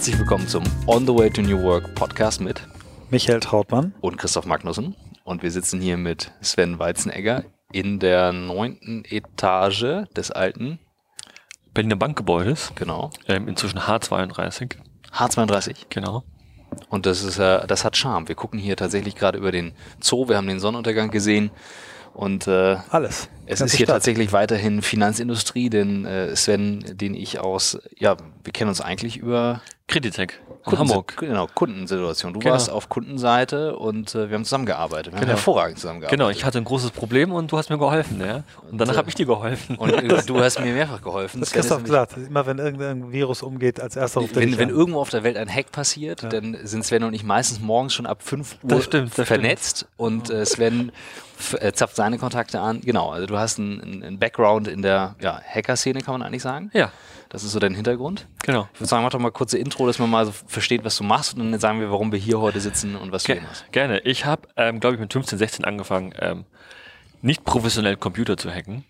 Herzlich willkommen zum On the Way to New Work Podcast mit Michael Trautmann und Christoph Magnussen. Und wir sitzen hier mit Sven Weizenegger in der neunten Etage des alten Berliner Bankgebäudes. Genau. Ähm, inzwischen H32. H32. Genau. Und das ist, äh, das hat Charme. Wir gucken hier tatsächlich gerade über den Zoo. Wir haben den Sonnenuntergang gesehen. Und äh, alles. Es ist hier Stadt. tatsächlich weiterhin Finanzindustrie, denn äh, Sven, den ich aus, ja, wir kennen uns eigentlich über Creditec in Hamburg. Genau, Kundensituation. Du genau. warst auf Kundenseite und äh, wir haben zusammengearbeitet. Wir genau. haben hervorragend zusammengearbeitet. Genau, ich hatte ein großes Problem und du hast mir geholfen, ja. Und, danach äh, habe ich dir geholfen. Und du hast mir mehrfach geholfen. Das Christoph gesagt, immer wenn irgendein Virus umgeht, als erster ruft Wenn, wenn irgendwo auf der Welt ein Hack passiert, ja. dann sind Sven und ich meistens morgens schon ab 5 Uhr das stimmt, das vernetzt stimmt. und äh, Sven äh, zapft seine Kontakte an. Genau, also du hast einen, einen Background in der ja, Hacker-Szene, kann man eigentlich sagen. Ja. Das ist so dein Hintergrund. Genau. Ich würde sagen, mach doch mal kurze Intro, dass man mal so versteht, was du machst und dann sagen wir, warum wir hier heute sitzen und was Ge du machst. Gerne. Ich habe, ähm, glaube ich, mit 15, 16 angefangen, ähm, nicht professionell Computer zu hacken.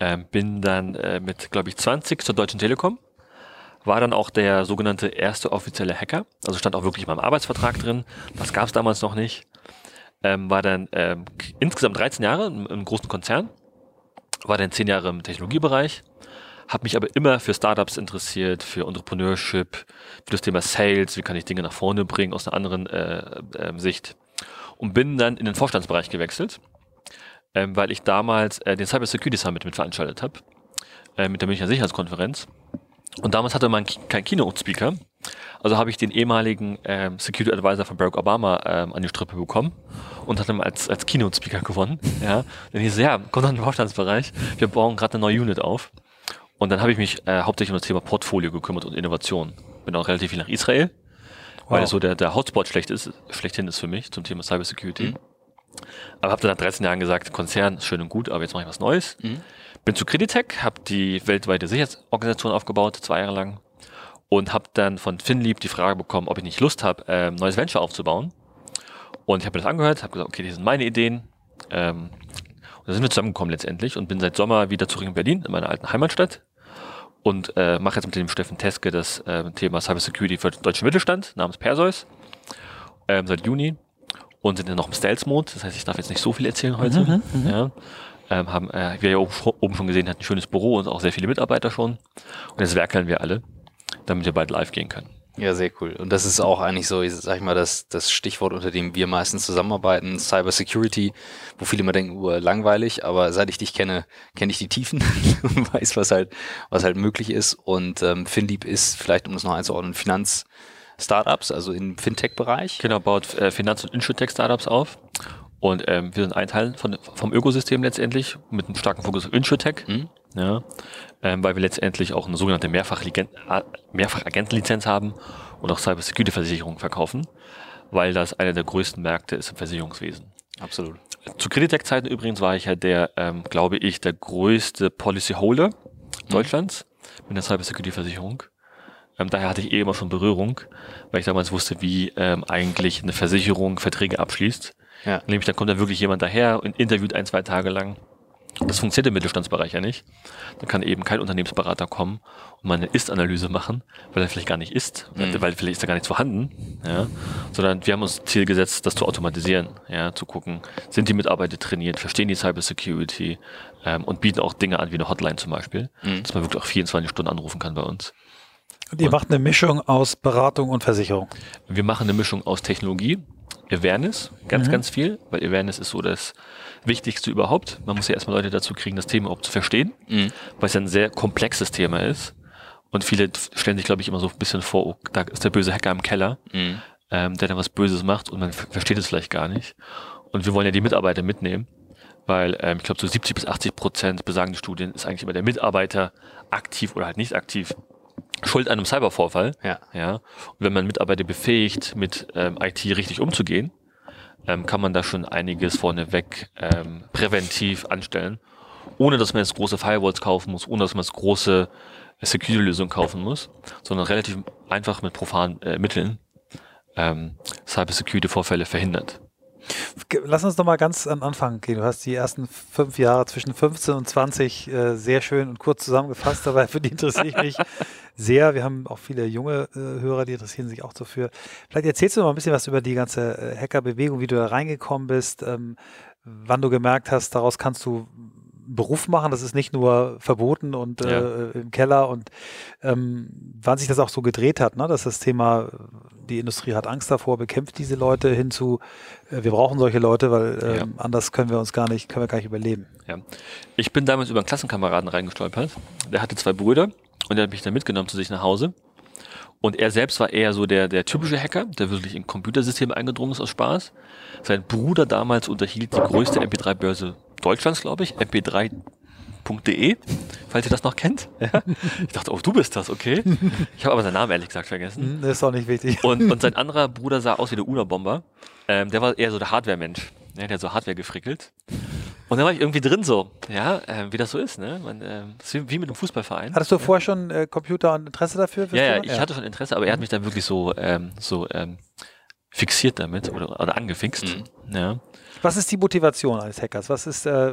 Ähm, bin dann äh, mit, glaube ich, 20 zur Deutschen Telekom. War dann auch der sogenannte erste offizielle Hacker. Also stand auch wirklich in meinem Arbeitsvertrag drin. Das gab es damals noch nicht. Ähm, war dann ähm, insgesamt 13 Jahre im, im großen Konzern. War dann 10 Jahre im Technologiebereich habe mich aber immer für Startups interessiert, für Entrepreneurship, für das Thema Sales, wie kann ich Dinge nach vorne bringen aus einer anderen äh, äh, Sicht. Und bin dann in den Vorstandsbereich gewechselt, ähm, weil ich damals äh, den Cyber Security Summit mit veranstaltet habe, äh, mit der Münchner Sicherheitskonferenz. Und damals hatte man keinen Keynote-Speaker. Also habe ich den ehemaligen ähm, Security Advisor von Barack Obama ähm, an die Strippe bekommen und hatte ihn als, als Keynote-Speaker gewonnen. Ja. Dann hieß es, ja, komm in den Vorstandsbereich, wir bauen gerade eine neue Unit auf. Und dann habe ich mich äh, hauptsächlich um das Thema Portfolio gekümmert und Innovation. Bin auch relativ viel nach Israel, wow. weil so der, der Hotspot schlecht ist, schlechthin ist für mich zum Thema Cybersecurity. Mhm. Aber habe dann nach 13 Jahren gesagt, Konzern schön und gut, aber jetzt mache ich was Neues. Mhm. Bin zu Creditec, habe die weltweite Sicherheitsorganisation aufgebaut, zwei Jahre lang. Und habe dann von Finlieb die Frage bekommen, ob ich nicht Lust habe, äh, ein neues Venture aufzubauen. Und ich habe mir das angehört, habe gesagt, okay, die sind meine Ideen. Ähm, und da sind wir zusammengekommen letztendlich und bin seit Sommer wieder zurück in Berlin, in meiner alten Heimatstadt. Und äh, mache jetzt mit dem Steffen Teske das äh, Thema Cybersecurity für den deutschen Mittelstand namens Perseus ähm, seit Juni und sind ja noch im Stealth-Mode. Das heißt, ich darf jetzt nicht so viel erzählen heute. Mhm, mhm. ja. ähm, haben, äh, wie ihr ja oben schon gesehen habt, ein schönes Büro und auch sehr viele Mitarbeiter schon. Und jetzt werkeln wir alle, damit wir bald live gehen können. Ja, sehr cool. Und das ist auch eigentlich so, sag ich mal, das, das Stichwort, unter dem wir meistens zusammenarbeiten, Cyber Security, wo viele immer denken, uh, langweilig, aber seit ich dich kenne, kenne ich die Tiefen und weiß, was halt, was halt möglich ist. Und ähm, FinLeap ist, vielleicht um das noch einzuordnen, Finanz- Startups, also im Fintech-Bereich. Genau, baut äh, Finanz- und Insurtech-Startups auf. Und ähm, wir sind ein Teil von, vom Ökosystem letztendlich mit einem starken Fokus auf Insurtech. Mhm. Ja, ähm, weil wir letztendlich auch eine sogenannte Mehrfach-Agentenlizenz haben und auch Cyber-Security-Versicherungen verkaufen, weil das einer der größten Märkte ist im Versicherungswesen. Absolut. Zu Creditec-Zeiten übrigens war ich ja der, ähm, glaube ich, der größte Policyholder mhm. Deutschlands mit der Cyber-Security-Versicherung. Ähm, daher hatte ich eh immer schon Berührung, weil ich damals wusste, wie ähm, eigentlich eine Versicherung Verträge abschließt. Ja. Nämlich, da kommt dann wirklich jemand daher und interviewt ein, zwei Tage lang das funktioniert im Mittelstandsbereich ja nicht. Da kann eben kein Unternehmensberater kommen und mal eine Ist-Analyse machen, weil er vielleicht gar nicht ist, mhm. weil vielleicht ist da gar nichts vorhanden, ja. Sondern wir haben uns Ziel gesetzt, das zu automatisieren, ja, zu gucken, sind die Mitarbeiter trainiert, verstehen die Cybersecurity ähm, und bieten auch Dinge an, wie eine Hotline zum Beispiel, mhm. dass man wirklich auch 24 Stunden anrufen kann bei uns. Und ihr und macht eine Mischung aus Beratung und Versicherung? Wir machen eine Mischung aus Technologie, Awareness, ganz, mhm. ganz viel, weil Awareness ist so das Wichtigste überhaupt. Man muss ja erstmal Leute dazu kriegen, das Thema überhaupt zu verstehen, mhm. weil es ja ein sehr komplexes Thema ist. Und viele stellen sich, glaube ich, immer so ein bisschen vor, oh, da ist der böse Hacker im Keller, mhm. ähm, der dann was Böses macht und man versteht es vielleicht gar nicht. Und wir wollen ja die Mitarbeiter mitnehmen, weil ähm, ich glaube, so 70 bis 80 Prozent besagende Studien ist eigentlich immer der Mitarbeiter aktiv oder halt nicht aktiv schuld an einem Cybervorfall. Ja. ja. Und wenn man Mitarbeiter befähigt, mit ähm, IT richtig umzugehen, ähm, kann man da schon einiges vorneweg ähm, präventiv anstellen, ohne dass man jetzt große Firewalls kaufen muss, ohne dass man jetzt große Security-Lösungen kaufen muss, sondern relativ einfach mit profanen äh, Mitteln ähm, Cyber-Security-Vorfälle verhindert. Lass uns doch mal ganz am Anfang gehen. Du hast die ersten fünf Jahre zwischen 15 und 20 äh, sehr schön und kurz zusammengefasst, aber für die interessiere ich mich sehr. Wir haben auch viele junge äh, Hörer, die interessieren sich auch dafür. Vielleicht erzählst du noch mal ein bisschen was über die ganze äh, Hackerbewegung, wie du da reingekommen bist, ähm, wann du gemerkt hast, daraus kannst du Beruf machen, das ist nicht nur verboten und äh, ja. im Keller und ähm, wann sich das auch so gedreht hat, ne? dass das Thema, die Industrie hat Angst davor, bekämpft diese Leute hinzu, äh, wir brauchen solche Leute, weil äh, ja. anders können wir uns gar nicht, können wir gar nicht überleben. Ja. Ich bin damals über einen Klassenkameraden reingestolpert, der hatte zwei Brüder und der hat mich dann mitgenommen zu sich nach Hause. Und er selbst war eher so der, der typische Hacker, der wirklich in Computersysteme eingedrungen ist aus Spaß. Sein Bruder damals unterhielt die größte MP3-Börse Deutschlands, glaube ich, mp3.de, falls ihr das noch kennt. Ich dachte, oh, du bist das, okay. Ich habe aber seinen Namen ehrlich gesagt vergessen. Das ist auch nicht wichtig. Und, und sein anderer Bruder sah aus wie der UNA-Bomber. Ähm, der war eher so der Hardware-Mensch. Ja, der hat so Hardware gefrickelt. Und dann war ich irgendwie drin so, ja, äh, wie das so ist, ne? Man, äh, ist wie mit einem Fußballverein. Hattest du ja. vorher schon äh, Computer und Interesse dafür? Ja, ja, ich ja. hatte schon Interesse, aber er hat mich dann wirklich so, ähm, so ähm, fixiert damit oder, oder angefixt. Mhm. Ja. Was ist die Motivation eines Hackers? Was ist äh,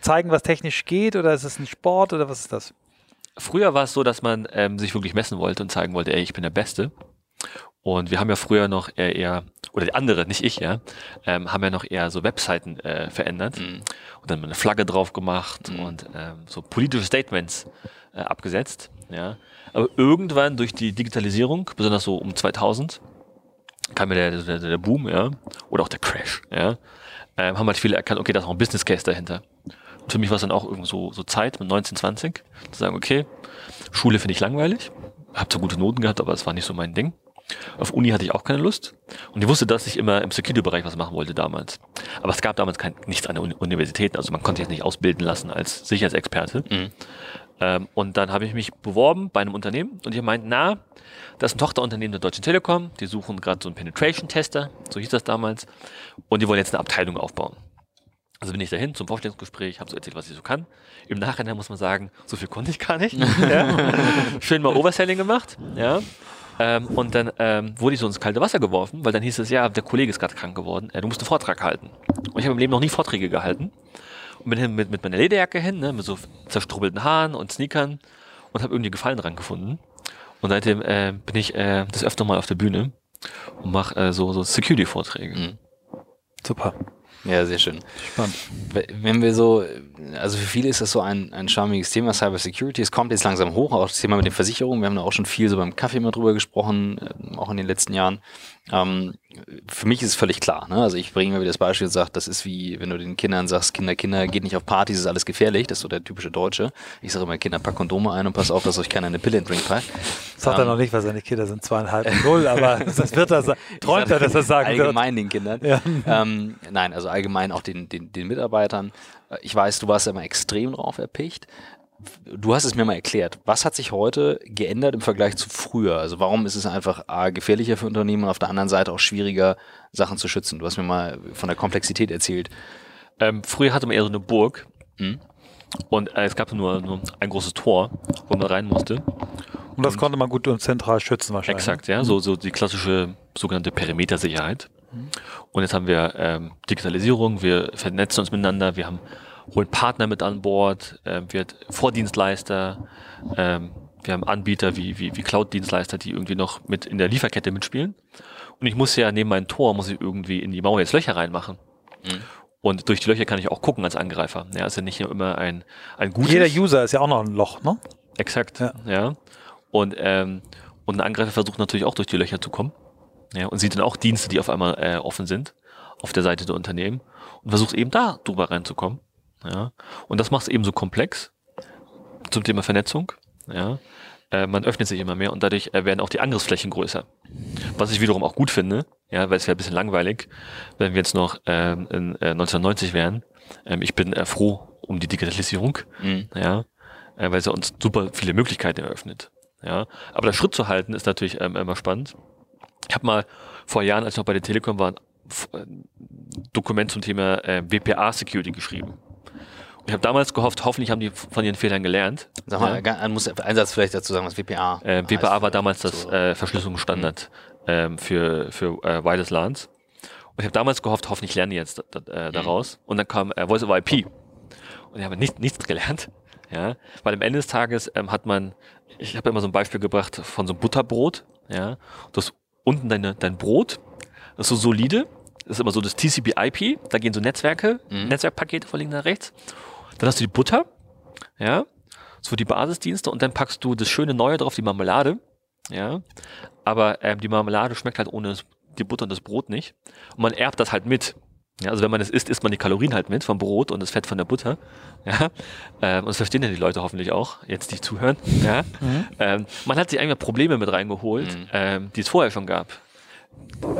zeigen, was technisch geht oder ist es ein Sport oder was ist das? Früher war es so, dass man ähm, sich wirklich messen wollte und zeigen wollte, ey, ich bin der Beste. Und wir haben ja früher noch eher, eher oder die andere, nicht ich, ja, ähm, haben ja noch eher so Webseiten äh, verändert mhm. und dann eine Flagge drauf gemacht mhm. und ähm, so politische Statements äh, abgesetzt, ja. Aber irgendwann durch die Digitalisierung, besonders so um 2000, kam mir der, der, der Boom, ja, oder auch der Crash, ja, ähm, haben halt viele erkannt, okay, da ist auch ein Business Case dahinter. Und für mich war es dann auch irgendwo so, so Zeit mit 19, 20, zu sagen, okay, Schule finde ich langweilig, habe zwar gute Noten gehabt, aber es war nicht so mein Ding. Auf Uni hatte ich auch keine Lust. Und ich wusste, dass ich immer im Security-Bereich was machen wollte damals. Aber es gab damals kein, nichts an der Universität. Also man konnte sich nicht ausbilden lassen als Sicherheitsexperte. Mhm. Ähm, und dann habe ich mich beworben bei einem Unternehmen und die meint, na, das ist ein Tochterunternehmen der Deutschen Telekom, die suchen gerade so einen Penetration-Tester, so hieß das damals, und die wollen jetzt eine Abteilung aufbauen. Also bin ich dahin zum Vorstellungsgespräch, habe so erzählt, was ich so kann. Im Nachhinein muss man sagen, so viel konnte ich gar nicht. ja. Schön mal Overselling gemacht. Ja. Ähm, und dann ähm, wurde ich so ins kalte Wasser geworfen, weil dann hieß es, ja, der Kollege ist gerade krank geworden, äh, du musst einen Vortrag halten. Und ich habe im Leben noch nie Vorträge gehalten. Hin mit, mit meiner Lederjacke hin, ne, mit so zerstrubbelten Haaren und Sneakern und habe irgendwie Gefallen dran gefunden. Und seitdem äh, bin ich äh, das öfter mal auf der Bühne und mache äh, so, so Security-Vorträge. Mhm. Super. Ja, sehr schön. Spannend. Wenn wir so, also für viele ist das so ein, ein charmiges Thema, Cyber Security. Es kommt jetzt langsam hoch, auch das Thema mit den Versicherungen. Wir haben da auch schon viel so beim Kaffee mal drüber gesprochen, äh, auch in den letzten Jahren. Ähm, für mich ist es völlig klar. Ne? Also ich bringe mir wieder das Beispiel und sage, das ist wie, wenn du den Kindern sagst, Kinder, Kinder, geht nicht auf Partys, ist alles gefährlich. Das ist so der typische Deutsche. Ich sage immer, Kinder, pack Kondome ein und pass auf, dass euch keiner eine Pille in den Drink packt. Sagt ähm, er noch nicht, weil seine Kinder sind zweieinhalb und null, aber das wird er, träumt er, dass er sagen allgemein wird. Allgemein den Kindern. Ja. Ähm, nein, also allgemein auch den, den, den Mitarbeitern. Ich weiß, du warst ja immer extrem drauf erpicht du hast es mir mal erklärt. Was hat sich heute geändert im Vergleich zu früher? Also warum ist es einfach A, gefährlicher für Unternehmen und auf der anderen Seite auch schwieriger, Sachen zu schützen? Du hast mir mal von der Komplexität erzählt. Ähm, früher hatte man eher so eine Burg hm? und äh, es gab nur, nur ein großes Tor, wo man rein musste. Und das und konnte man gut und zentral schützen wahrscheinlich. Exakt, ja, so, so die klassische sogenannte Perimetersicherheit. Mhm. Und jetzt haben wir ähm, Digitalisierung, wir vernetzen uns miteinander, wir haben holen Partner mit an Bord, äh, wird Vordienstleister, ähm, wir haben Anbieter wie, wie, wie Cloud-Dienstleister, die irgendwie noch mit in der Lieferkette mitspielen. Und ich muss ja neben meinem Tor, muss ich irgendwie in die Mauer jetzt Löcher reinmachen. Mhm. Und durch die Löcher kann ich auch gucken als Angreifer. Ja, ist ja nicht immer ein, ein gutes. Jeder User ist ja auch noch ein Loch, ne? Exakt, ja. ja. Und, ähm, und ein Angreifer versucht natürlich auch durch die Löcher zu kommen. Ja, und sieht dann auch Dienste, die auf einmal äh, offen sind auf der Seite der Unternehmen und versucht eben da drüber reinzukommen. Ja? Und das macht es eben so komplex zum Thema Vernetzung. Ja? Äh, man öffnet sich immer mehr und dadurch äh, werden auch die Angriffsflächen größer. Was ich wiederum auch gut finde, ja, weil es wäre ein bisschen langweilig, wenn wir jetzt noch ähm, in äh, 1990 wären. Ähm, ich bin äh, froh um die Digitalisierung, mhm. ja, äh, weil ja uns super viele Möglichkeiten eröffnet. Ja, aber der Schritt zu halten ist natürlich ähm, immer spannend. Ich habe mal vor Jahren, als ich noch bei der Telekom war, ein Dokument zum Thema äh, WPA Security geschrieben. Ich habe damals gehofft, hoffentlich haben die von ihren Fehlern gelernt. Sag mal, ja. muss Einsatz vielleicht dazu sagen, was WPA äh, WPA war damals das äh, Verschlüsselungsstandard mhm. ähm, für, für äh, Wireless LANs. Und ich habe damals gehofft, hoffentlich lerne ich jetzt äh, daraus. Und dann kam äh, Voice over IP. Und ich habe nicht, nichts gelernt. Ja, weil am Ende des Tages ähm, hat man, ich habe immer so ein Beispiel gebracht von so einem Butterbrot. Ja, du hast unten deine, dein Brot, das ist so solide, das ist immer so das TCP/IP, da gehen so Netzwerke, mhm. Netzwerkpakete von links nach rechts. Dann hast du die Butter, ja, so die Basisdienste und dann packst du das schöne Neue drauf, die Marmelade, ja. Aber ähm, die Marmelade schmeckt halt ohne die Butter und das Brot nicht. Und man erbt das halt mit. Ja, also wenn man es isst, isst man die Kalorien halt mit vom Brot und das Fett von der Butter. Ja, ähm, und das verstehen ja die Leute hoffentlich auch, jetzt die zuhören. Ja, mhm. ähm, man hat sich eigentlich Probleme mit reingeholt, mhm. ähm, die es vorher schon gab.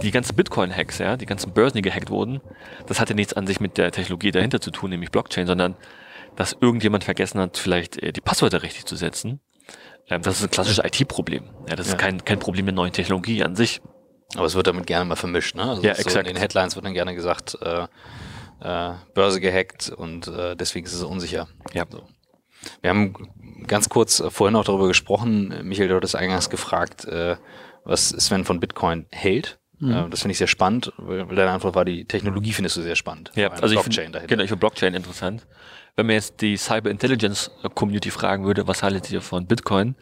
Die ganzen Bitcoin-Hacks, ja, die ganzen Börsen, die gehackt wurden, das hatte nichts an sich mit der Technologie dahinter zu tun, nämlich Blockchain, sondern dass irgendjemand vergessen hat, vielleicht äh, die Passwörter richtig zu setzen. Ähm, das ist ein klassisches IT-Problem. Ja, das ja. ist kein, kein Problem der neuen Technologie an sich. Aber es wird damit gerne mal vermischt, ne? Also ja, so exakt. In den Headlines wird dann gerne gesagt, äh, äh, Börse gehackt und äh, deswegen ist es unsicher. Ja. So. Wir haben ganz kurz äh, vorhin auch darüber gesprochen. Michael, du hattest eingangs gefragt, äh, was Sven von Bitcoin hält. Mhm. Äh, das finde ich sehr spannend, weil deine Antwort war, die Technologie findest du sehr spannend. Ja, also Blockchain ich find, Genau, ich finde Blockchain interessant wenn man jetzt die Cyber Intelligence Community fragen würde, was haltet ihr von Bitcoin,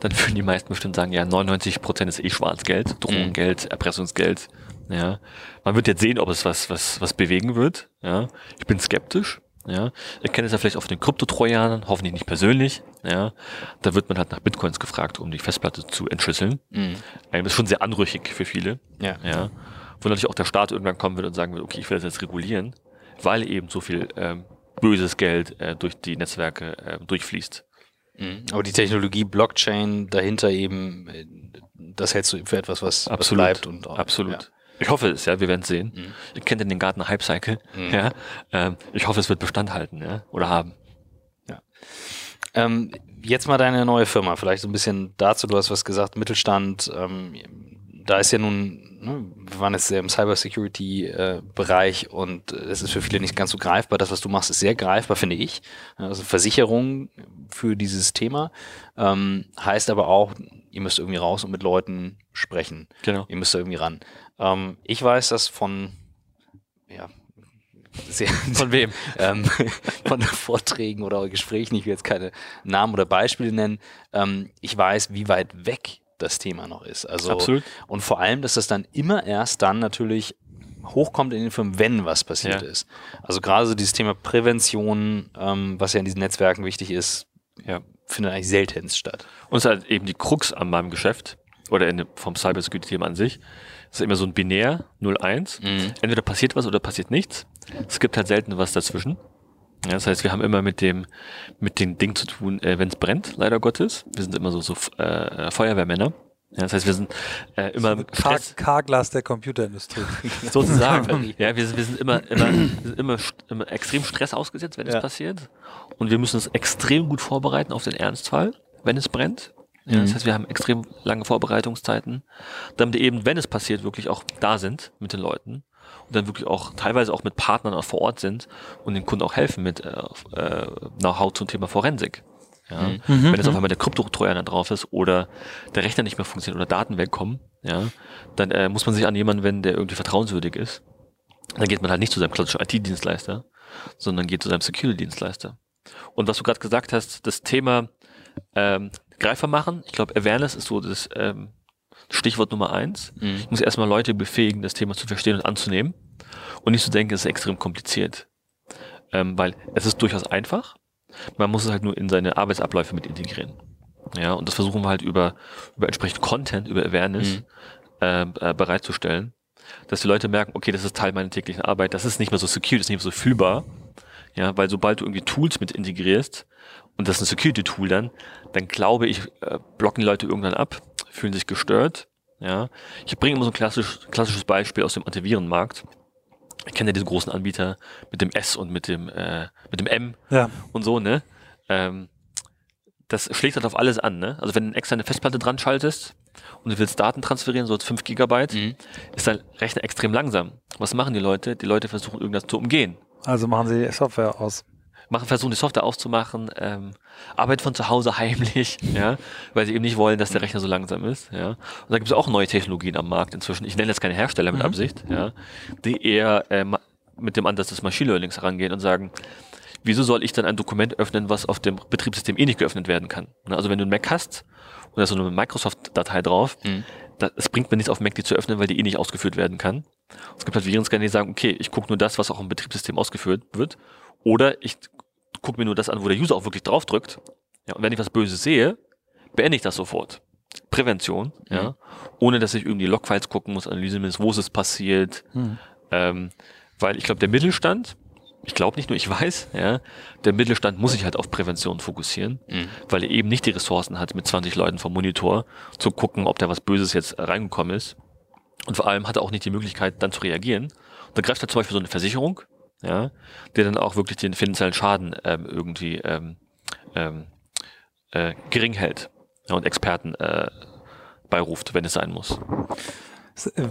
dann würden die meisten bestimmt sagen, ja, 99 Prozent ist eh Schwarzgeld, Drohengeld, mhm. Erpressungsgeld. Ja, man wird jetzt sehen, ob es was, was, was bewegen wird. Ja, ich bin skeptisch. Ja, ihr kennt es ja vielleicht auf den Kryptotrojanern, hoffentlich nicht persönlich. Ja, da wird man halt nach Bitcoins gefragt, um die Festplatte zu entschlüsseln. Mhm. Das ist schon sehr anrüchig für viele. Ja. ja. Wo natürlich auch der Staat irgendwann kommen wird und sagen wird, okay, ich will das jetzt regulieren, weil eben so viel ähm, böses Geld äh, durch die Netzwerke äh, durchfließt. Mhm. Aber die Technologie Blockchain dahinter eben, äh, das hältst du für etwas, was, Absolut. was bleibt und auch, Absolut. Ja. Ich hoffe es, ja, wir werden es sehen. Mhm. Ihr kennt den Garten Hype Cycle, mhm. ja. Ähm, ich hoffe, es wird Bestand halten, ja, oder haben. Ja. Ähm, jetzt mal deine neue Firma, vielleicht so ein bisschen dazu, du hast was gesagt, Mittelstand, ähm, da ist ja nun ne, wir waren jetzt sehr im Cybersecurity-Bereich äh, und es ist für viele nicht ganz so greifbar. Das, was du machst, ist sehr greifbar, finde ich. Also Versicherung für dieses Thema ähm, heißt aber auch, ihr müsst irgendwie raus und mit Leuten sprechen. Genau. Ihr müsst da irgendwie ran. Ähm, ich weiß das von, ja, sehr, von wem? ähm, von Vorträgen oder Gesprächen, ich will jetzt keine Namen oder Beispiele nennen. Ähm, ich weiß, wie weit weg das Thema noch ist. Also, Absolut. Und vor allem, dass das dann immer erst dann natürlich hochkommt in den Firmen, wenn was passiert ja. ist. Also gerade so dieses Thema Prävention, ähm, was ja in diesen Netzwerken wichtig ist, ja, findet eigentlich seltenst statt. Und es ist halt eben die Krux an meinem Geschäft oder in, vom Cybersecurity-Thema an sich. Es ist immer so ein Binär 0-1. Mhm. Entweder passiert was oder passiert nichts. Es gibt halt selten was dazwischen. Ja, das heißt, wir haben immer mit dem, mit dem Ding zu tun, äh, wenn es brennt, leider Gottes. Wir sind immer so, so äh, Feuerwehrmänner. Ja, das heißt, wir sind äh, immer so Carglass der Computerindustrie. Sozusagen. ja, wir, wir sind immer, immer, sind immer, immer extrem Stress ausgesetzt, wenn ja. es passiert. Und wir müssen uns extrem gut vorbereiten auf den Ernstfall, wenn es brennt. Ja, das mhm. heißt, wir haben extrem lange Vorbereitungszeiten, damit eben, wenn es passiert, wirklich auch da sind mit den Leuten und dann wirklich auch teilweise auch mit Partnern auch vor Ort sind und den Kunden auch helfen mit äh, äh, Know-how zum Thema Forensik. Ja, mhm. Wenn jetzt auf mhm. einmal der Kryptotrojaner drauf ist oder der Rechner nicht mehr funktioniert oder Daten wegkommen, ja, dann äh, muss man sich an jemanden wenden, der irgendwie vertrauenswürdig ist. Dann geht man halt nicht zu seinem klassischen IT-Dienstleister, sondern geht zu seinem Security-Dienstleister. Und was du gerade gesagt hast, das Thema ähm, greifbar machen, ich glaube, Awareness ist so das ähm, Stichwort Nummer eins. Mhm. Ich muss erstmal Leute befähigen, das Thema zu verstehen und anzunehmen und nicht zu denken, es ist extrem kompliziert. Ähm, weil es ist durchaus einfach. Man muss es halt nur in seine Arbeitsabläufe mit integrieren. Ja, und das versuchen wir halt über, über entsprechend Content, über Awareness mhm. äh, äh, bereitzustellen, dass die Leute merken, okay, das ist Teil meiner täglichen Arbeit, das ist nicht mehr so secure, das ist nicht mehr so fühlbar. Ja, weil sobald du irgendwie Tools mit integrierst und das ist ein Security-Tool dann, dann glaube ich, äh, blocken die Leute irgendwann ab fühlen sich gestört. Ja, ich bringe immer so ein klassisch, klassisches Beispiel aus dem Antivirenmarkt. Ich kenne ja diese großen Anbieter mit dem S und mit dem äh, mit dem M ja. und so, ne? Ähm, das schlägt halt auf alles an, ne? Also wenn du eine externe Festplatte dran schaltest und du willst Daten transferieren, so als 5 Gigabyte, mhm. ist dein Rechner extrem langsam. Was machen die Leute? Die Leute versuchen irgendwas zu umgehen. Also machen sie Software aus. Machen, versuchen die Software auszumachen, ähm, arbeiten von zu Hause heimlich, ja, weil sie eben nicht wollen, dass der Rechner so langsam ist, ja. Und da gibt es auch neue Technologien am Markt inzwischen. Ich nenne jetzt keine Hersteller mit Mhm. Absicht, ja, die eher äh, ma- mit dem Ansatz des Machine Learnings herangehen und sagen, wieso soll ich dann ein Dokument öffnen, was auf dem Betriebssystem eh nicht geöffnet werden kann? Ne, Also wenn du einen Mac hast und da ist so eine Microsoft-Datei drauf, Mhm. es bringt mir nichts auf Mac, die zu öffnen, weil die eh nicht ausgeführt werden kann. Es gibt halt Virenscanner, die sagen, okay, ich gucke nur das, was auch im Betriebssystem ausgeführt wird. Oder ich gucke mir nur das an, wo der User auch wirklich draufdrückt. Ja, und wenn ich was Böses sehe, beende ich das sofort. Prävention, ja. Ohne dass ich irgendwie Logfiles gucken muss, Analyse muss, wo ist es passiert. Mhm. Ähm, weil ich glaube, der Mittelstand, ich glaube nicht nur, ich weiß, ja, der Mittelstand muss sich halt auf Prävention fokussieren, Mhm. weil er eben nicht die Ressourcen hat, mit 20 Leuten vom Monitor zu gucken, ob da was Böses jetzt reingekommen ist. Und vor allem hat er auch nicht die Möglichkeit, dann zu reagieren. Und da greift er zum Beispiel so eine Versicherung, ja, der dann auch wirklich den finanziellen Schaden ähm, irgendwie ähm, ähm, äh, gering hält ja, und Experten äh, beiruft, wenn es sein muss. Äh,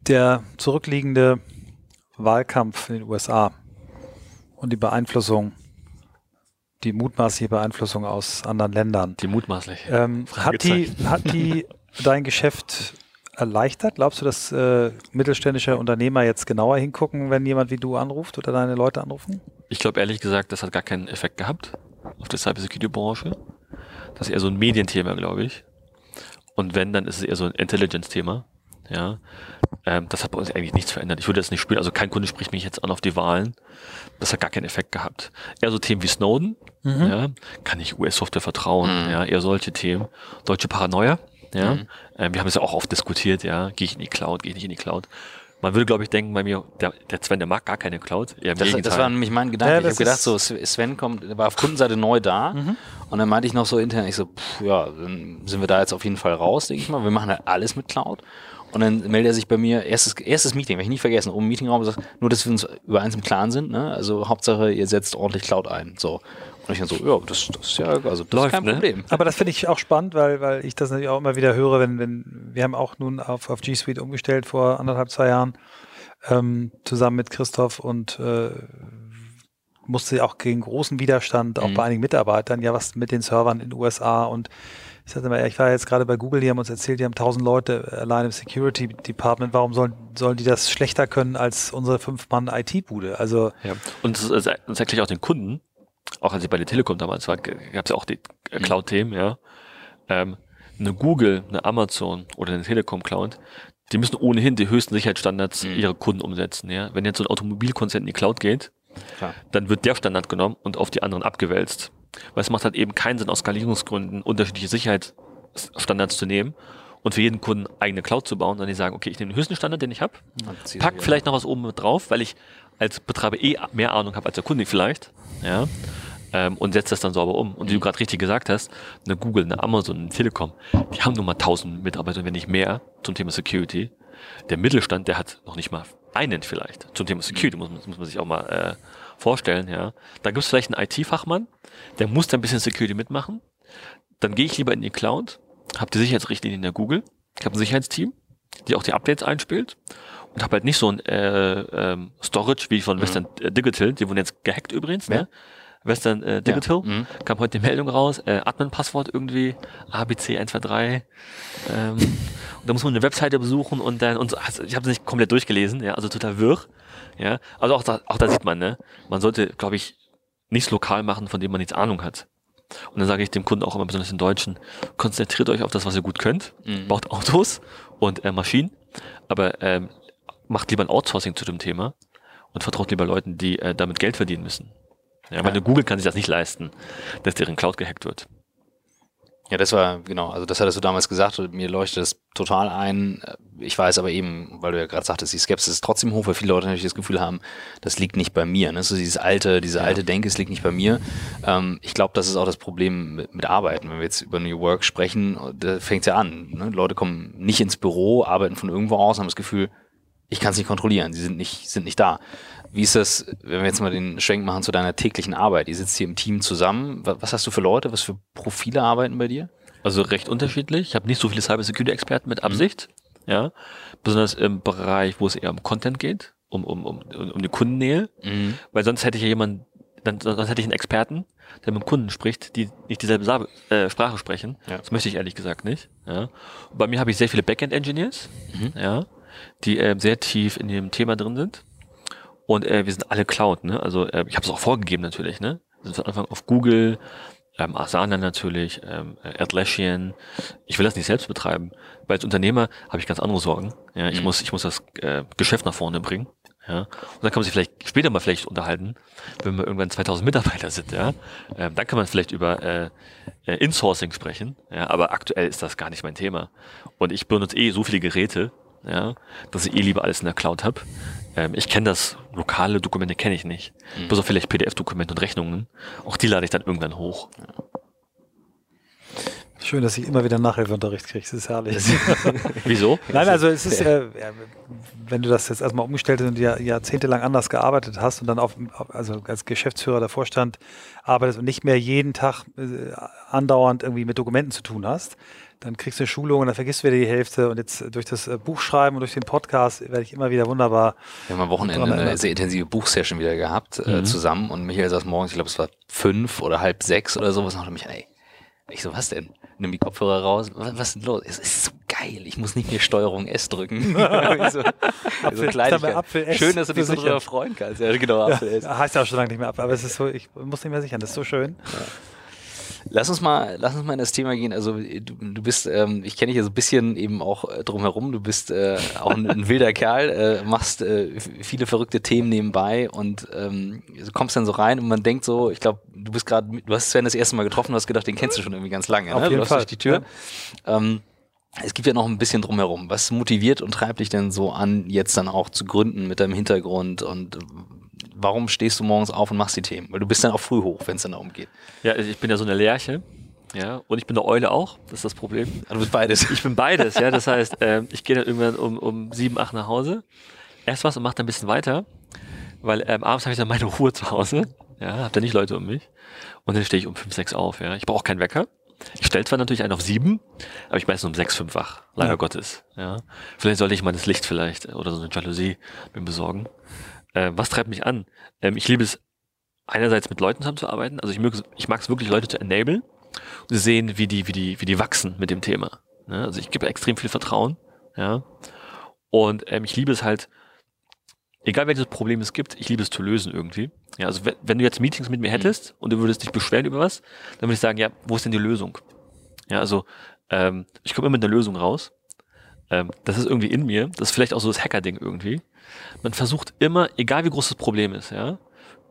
Der zurückliegende Wahlkampf in den USA und die Beeinflussung, die mutmaßliche Beeinflussung aus anderen Ländern, Die mutmaßlich. ähm, hat, die, hat die dein Geschäft erleichtert? Glaubst du, dass äh, mittelständische Unternehmer jetzt genauer hingucken, wenn jemand wie du anruft oder deine Leute anrufen? Ich glaube ehrlich gesagt, das hat gar keinen Effekt gehabt auf die Cybersecurity-Branche. Das ist eher so ein Medienthema, glaube ich. Und wenn, dann ist es eher so ein Intelligence-Thema. Ja, ähm, das hat bei uns eigentlich nichts verändert. Ich würde das nicht spielen. Also kein Kunde spricht mich jetzt an auf die Wahlen. Das hat gar keinen Effekt gehabt. Eher so Themen wie Snowden. Ja, kann ich US-Software vertrauen? Mhm. Ja, eher solche Themen. Deutsche Paranoia. Ja, Mhm. ähm, wir haben es ja auch oft diskutiert. Ja, gehe ich in die Cloud, gehe ich nicht in die Cloud. Man würde, glaube ich, denken bei mir, der, der Sven, der mag gar keine Cloud. Eher im Das, das war nämlich mein Gedanke. Ja, ich habe gedacht, so Sven kommt, der war auf Kundenseite neu da und dann meinte ich noch so intern, ich so, pff, ja, dann sind wir da jetzt auf jeden Fall raus, denke ich mal. Wir machen halt alles mit Cloud. Und dann meldet er sich bei mir, erstes, erstes Meeting, werde ich nicht vergessen, um Meetingraum sagt, nur, dass wir uns über eins im Klaren sind, ne? Also Hauptsache, ihr setzt ordentlich Cloud ein. So. Und ich dann so, ja, das, das ist ja, also das Läuft, ist kein ne? Problem. Aber das finde ich auch spannend, weil, weil ich das natürlich auch immer wieder höre, wenn, wenn wir haben auch nun auf, auf G Suite umgestellt vor anderthalb, zwei Jahren, ähm, zusammen mit Christoph und äh, musste auch gegen großen Widerstand auch Mhm. bei einigen Mitarbeitern, ja, was mit den Servern in den USA und ich sagte mal, ja, ich war jetzt gerade bei Google, die haben uns erzählt, die haben tausend Leute allein im Security Department, warum sollen, sollen die das schlechter können als unsere fünf-Mann IT-Bude? Also, Ja. Und das das erkläre ich auch den Kunden, auch als ich bei der Telekom damals war, gab es ja auch die äh, Cloud-Themen, ja. Ähm, eine Google, eine Amazon oder eine Telekom Cloud, die müssen ohnehin die höchsten Sicherheitsstandards Mhm. ihrer Kunden umsetzen, ja. Wenn jetzt so ein Automobilkonzern in die Cloud geht, Klar. dann wird der Standard genommen und auf die anderen abgewälzt. Weil es macht halt eben keinen Sinn, aus Skalierungsgründen unterschiedliche Sicherheitsstandards zu nehmen und für jeden Kunden eigene Cloud zu bauen, sondern die sagen, okay, ich nehme den höchsten Standard, den ich habe, pack vielleicht noch was oben mit drauf, weil ich als Betreiber eh mehr Ahnung habe als der Kunde vielleicht, ja, ähm, und setze das dann sauber um. Und wie du gerade richtig gesagt hast, eine Google, eine Amazon, eine Telekom, die haben nur mal 1000 Mitarbeiter, wenn nicht mehr, zum Thema Security. Der Mittelstand, der hat noch nicht mal einen vielleicht zum Thema Security, muss, man- muss man sich auch mal äh, vorstellen, ja. Da gibt es vielleicht einen IT-Fachmann, der muss da ein bisschen Security mitmachen. Dann gehe ich lieber in die Cloud, habe die Sicherheitsrichtlinien in der Google, ich habe ein Sicherheitsteam, die auch die Updates einspielt und habe halt nicht so ein äh, ähm, Storage wie von Western äh, Digital, die wurden jetzt gehackt übrigens, ne? Western äh, Digital, Mhm. kam heute die Meldung raus, äh, Admin-Passwort irgendwie, ABC123, ähm, und da muss man eine Webseite besuchen und dann, und so, also ich habe es nicht komplett durchgelesen, ja, also total wirr, ja, also auch da, auch da sieht man, ne, man sollte, glaube ich, nichts lokal machen, von dem man nichts Ahnung hat. Und dann sage ich dem Kunden auch immer, besonders den Deutschen, konzentriert euch auf das, was ihr gut könnt, Mhm. baut Autos und äh, Maschinen, aber ähm, macht lieber ein Outsourcing zu dem Thema und vertraut lieber Leuten, die äh, damit Geld verdienen müssen. Ja, weil Ja. eine Google kann sich das nicht leisten, dass deren Cloud gehackt wird. Ja, das war, genau, also das hattest du damals gesagt, mir leuchtet das total ein. Ich weiß aber eben, weil du ja gerade sagtest, die Skepsis ist trotzdem hoch, weil viele Leute natürlich das Gefühl haben, das liegt nicht bei mir. Ne? So dieses alte, diese alte Denke, es liegt nicht bei mir. Ähm, ich glaube, das ist auch das Problem mit, mit Arbeiten. Wenn wir jetzt über New Work sprechen, da fängt ja an. Ne? Leute kommen nicht ins Büro, arbeiten von irgendwo aus, haben das Gefühl, ich kann es nicht kontrollieren, sie sind nicht, sind nicht da. Wie ist das, wenn wir jetzt mal den Schwenk machen zu deiner täglichen Arbeit? Ihr sitzt hier im Team zusammen. Wa- Was hast du für Leute? Was für Profile arbeiten bei dir? Also recht unterschiedlich. Ich habe nicht so viele Cybersecurity-Experten mit Absicht, ja. Besonders im Bereich, wo es eher um Content geht, um, um, um, um die Kundennähe. Mhm. Weil sonst hätte ich ja jemanden, dann, dann hätte ich einen Experten, der mit dem Kunden spricht, die nicht dieselbe Sa äh, Sprache sprechen. Ja. Das möchte ich ehrlich gesagt nicht. Ja. Und bei mir habe ich sehr viele Backend-Engineers, ja, die äh, sehr tief in dem Thema drin sind. Und äh, wir sind alle Cloud, ne? Also äh, ich habe es auch vorgegeben natürlich, ne? Wir sind von Anfang auf Google, ähm, Asana natürlich, ähm, äh, Atlassian. Ich will das nicht selbst betreiben, weil als Unternehmer habe ich ganz andere Sorgen. Ja, ich Mhm. muss, ich muss das äh, Geschäft nach vorne bringen. Ja, und dann kann man sich vielleicht später mal vielleicht unterhalten, wenn wir irgendwann 2000 Mitarbeiter sind. Ja, ähm, dann kann man vielleicht über äh, äh, Insourcing sprechen. Ja, aber aktuell ist das gar nicht mein Thema. Und ich benutze eh so viele Geräte, ja, dass ich eh lieber alles in der Cloud habe. Ähm, ich kenne das, lokale Dokumente kenne ich nicht. Bis auf vielleicht PDF-Dokumente und Rechnungen. Auch die lade ich dann irgendwann hoch. Schön, dass ich immer wieder Nachhilfeunterricht kriege. Das ist herrlich. Wieso? Nein, also es ist, äh, ja, wenn du das jetzt erstmal umgestellt hast und Jahr, jahrzehntelang anders gearbeitet hast und dann auf, auf- also als Geschäftsführer der Vorstand arbeitest und nicht mehr jeden Tag äh, andauernd irgendwie mit Dokumenten zu tun hast, dann kriegst du eine Schulung und dann vergisst du wieder die Hälfte und jetzt durch das äh, Buchschreiben und durch den Podcast werde ich immer wieder wunderbar. Wir haben am Wochenende eine sehr intensive Buchsession wieder gehabt, äh, zusammen und Michael saß morgens, ich glaube, es war fünf oder halb sechs oder sowas, und hat mich, ey, ich so, was denn? Nimm die Kopfhörer raus, was, was ist denn los? Es ist so geil, ich muss nicht mehr Steuerung S drücken. so, so Kleinigkeit. Apfel S Schön, dass du dich so drüber freuen kannst. Ja, genau, Apfel S. Ja, heißt ja auch schon lange nicht mehr ab, aber es ist so, ich muss nicht mehr sichern, das ist so schön. Lass uns mal, lass uns mal in das Thema gehen. Also du, du bist, ähm, ich kenne dich ja so ein bisschen eben auch äh, drumherum. Du bist äh, auch ein, ein wilder Kerl, äh, machst äh, viele verrückte Themen nebenbei und ähm, du kommst dann so rein und man denkt so, ich glaube, du bist gerade, du hast Sven das erste Mal getroffen, du hast gedacht, den kennst du schon irgendwie ganz lange. Auf ne? jeden du Fall, durch die Tür. Ähm, es gibt ja noch ein bisschen drumherum. Was motiviert und treibt dich denn so an, jetzt dann auch zu gründen mit deinem Hintergrund und warum stehst du morgens auf und machst die Themen? Weil du bist dann auch früh hoch, wenn es dann darum geht. Ja, ich bin ja so eine Lerche. Ja, und ich bin eine Eule auch. Das ist das Problem. Du bist beides. Ich bin beides, ja. Das heißt, ähm, ich gehe dann irgendwann um, um sieben, acht nach Hause, ess was und mache dann ein bisschen weiter, weil ähm, abends habe ich dann meine Ruhe zu Hause. Ja, habe dann nicht Leute um mich. Und dann stehe ich um fünf, sechs auf. Ja, ich brauche auch keinen Wecker. Ich stelle zwar natürlich einen auf sieben, aber ich meistens um sechs, fünf wach. Leider Ja. Gottes. Ja, vielleicht sollte ich mal das Licht vielleicht äh, oder so eine Jalousie mir besorgen. Äh, was treibt mich an? Ähm, ich liebe es einerseits mit Leuten zusammenzuarbeiten. Also ich mag es, ich mag es wirklich Leute zu enablen und sehen, wie die, wie die, wie die wachsen mit dem Thema. Ne? Also ich gebe extrem viel Vertrauen, ja. Und ähm, ich liebe es halt, egal welches Problem es gibt, ich liebe es zu lösen irgendwie. Ja, also wenn, wenn du jetzt Meetings mit mir hättest und du würdest dich beschweren über was, dann würde ich sagen, ja, wo ist denn die Lösung? Ja, also ähm, ich komme immer mit einer Lösung raus. Ähm, das ist irgendwie in mir. Das ist vielleicht auch so das Hacker-Ding irgendwie. Man versucht immer, egal wie groß das Problem ist, ja,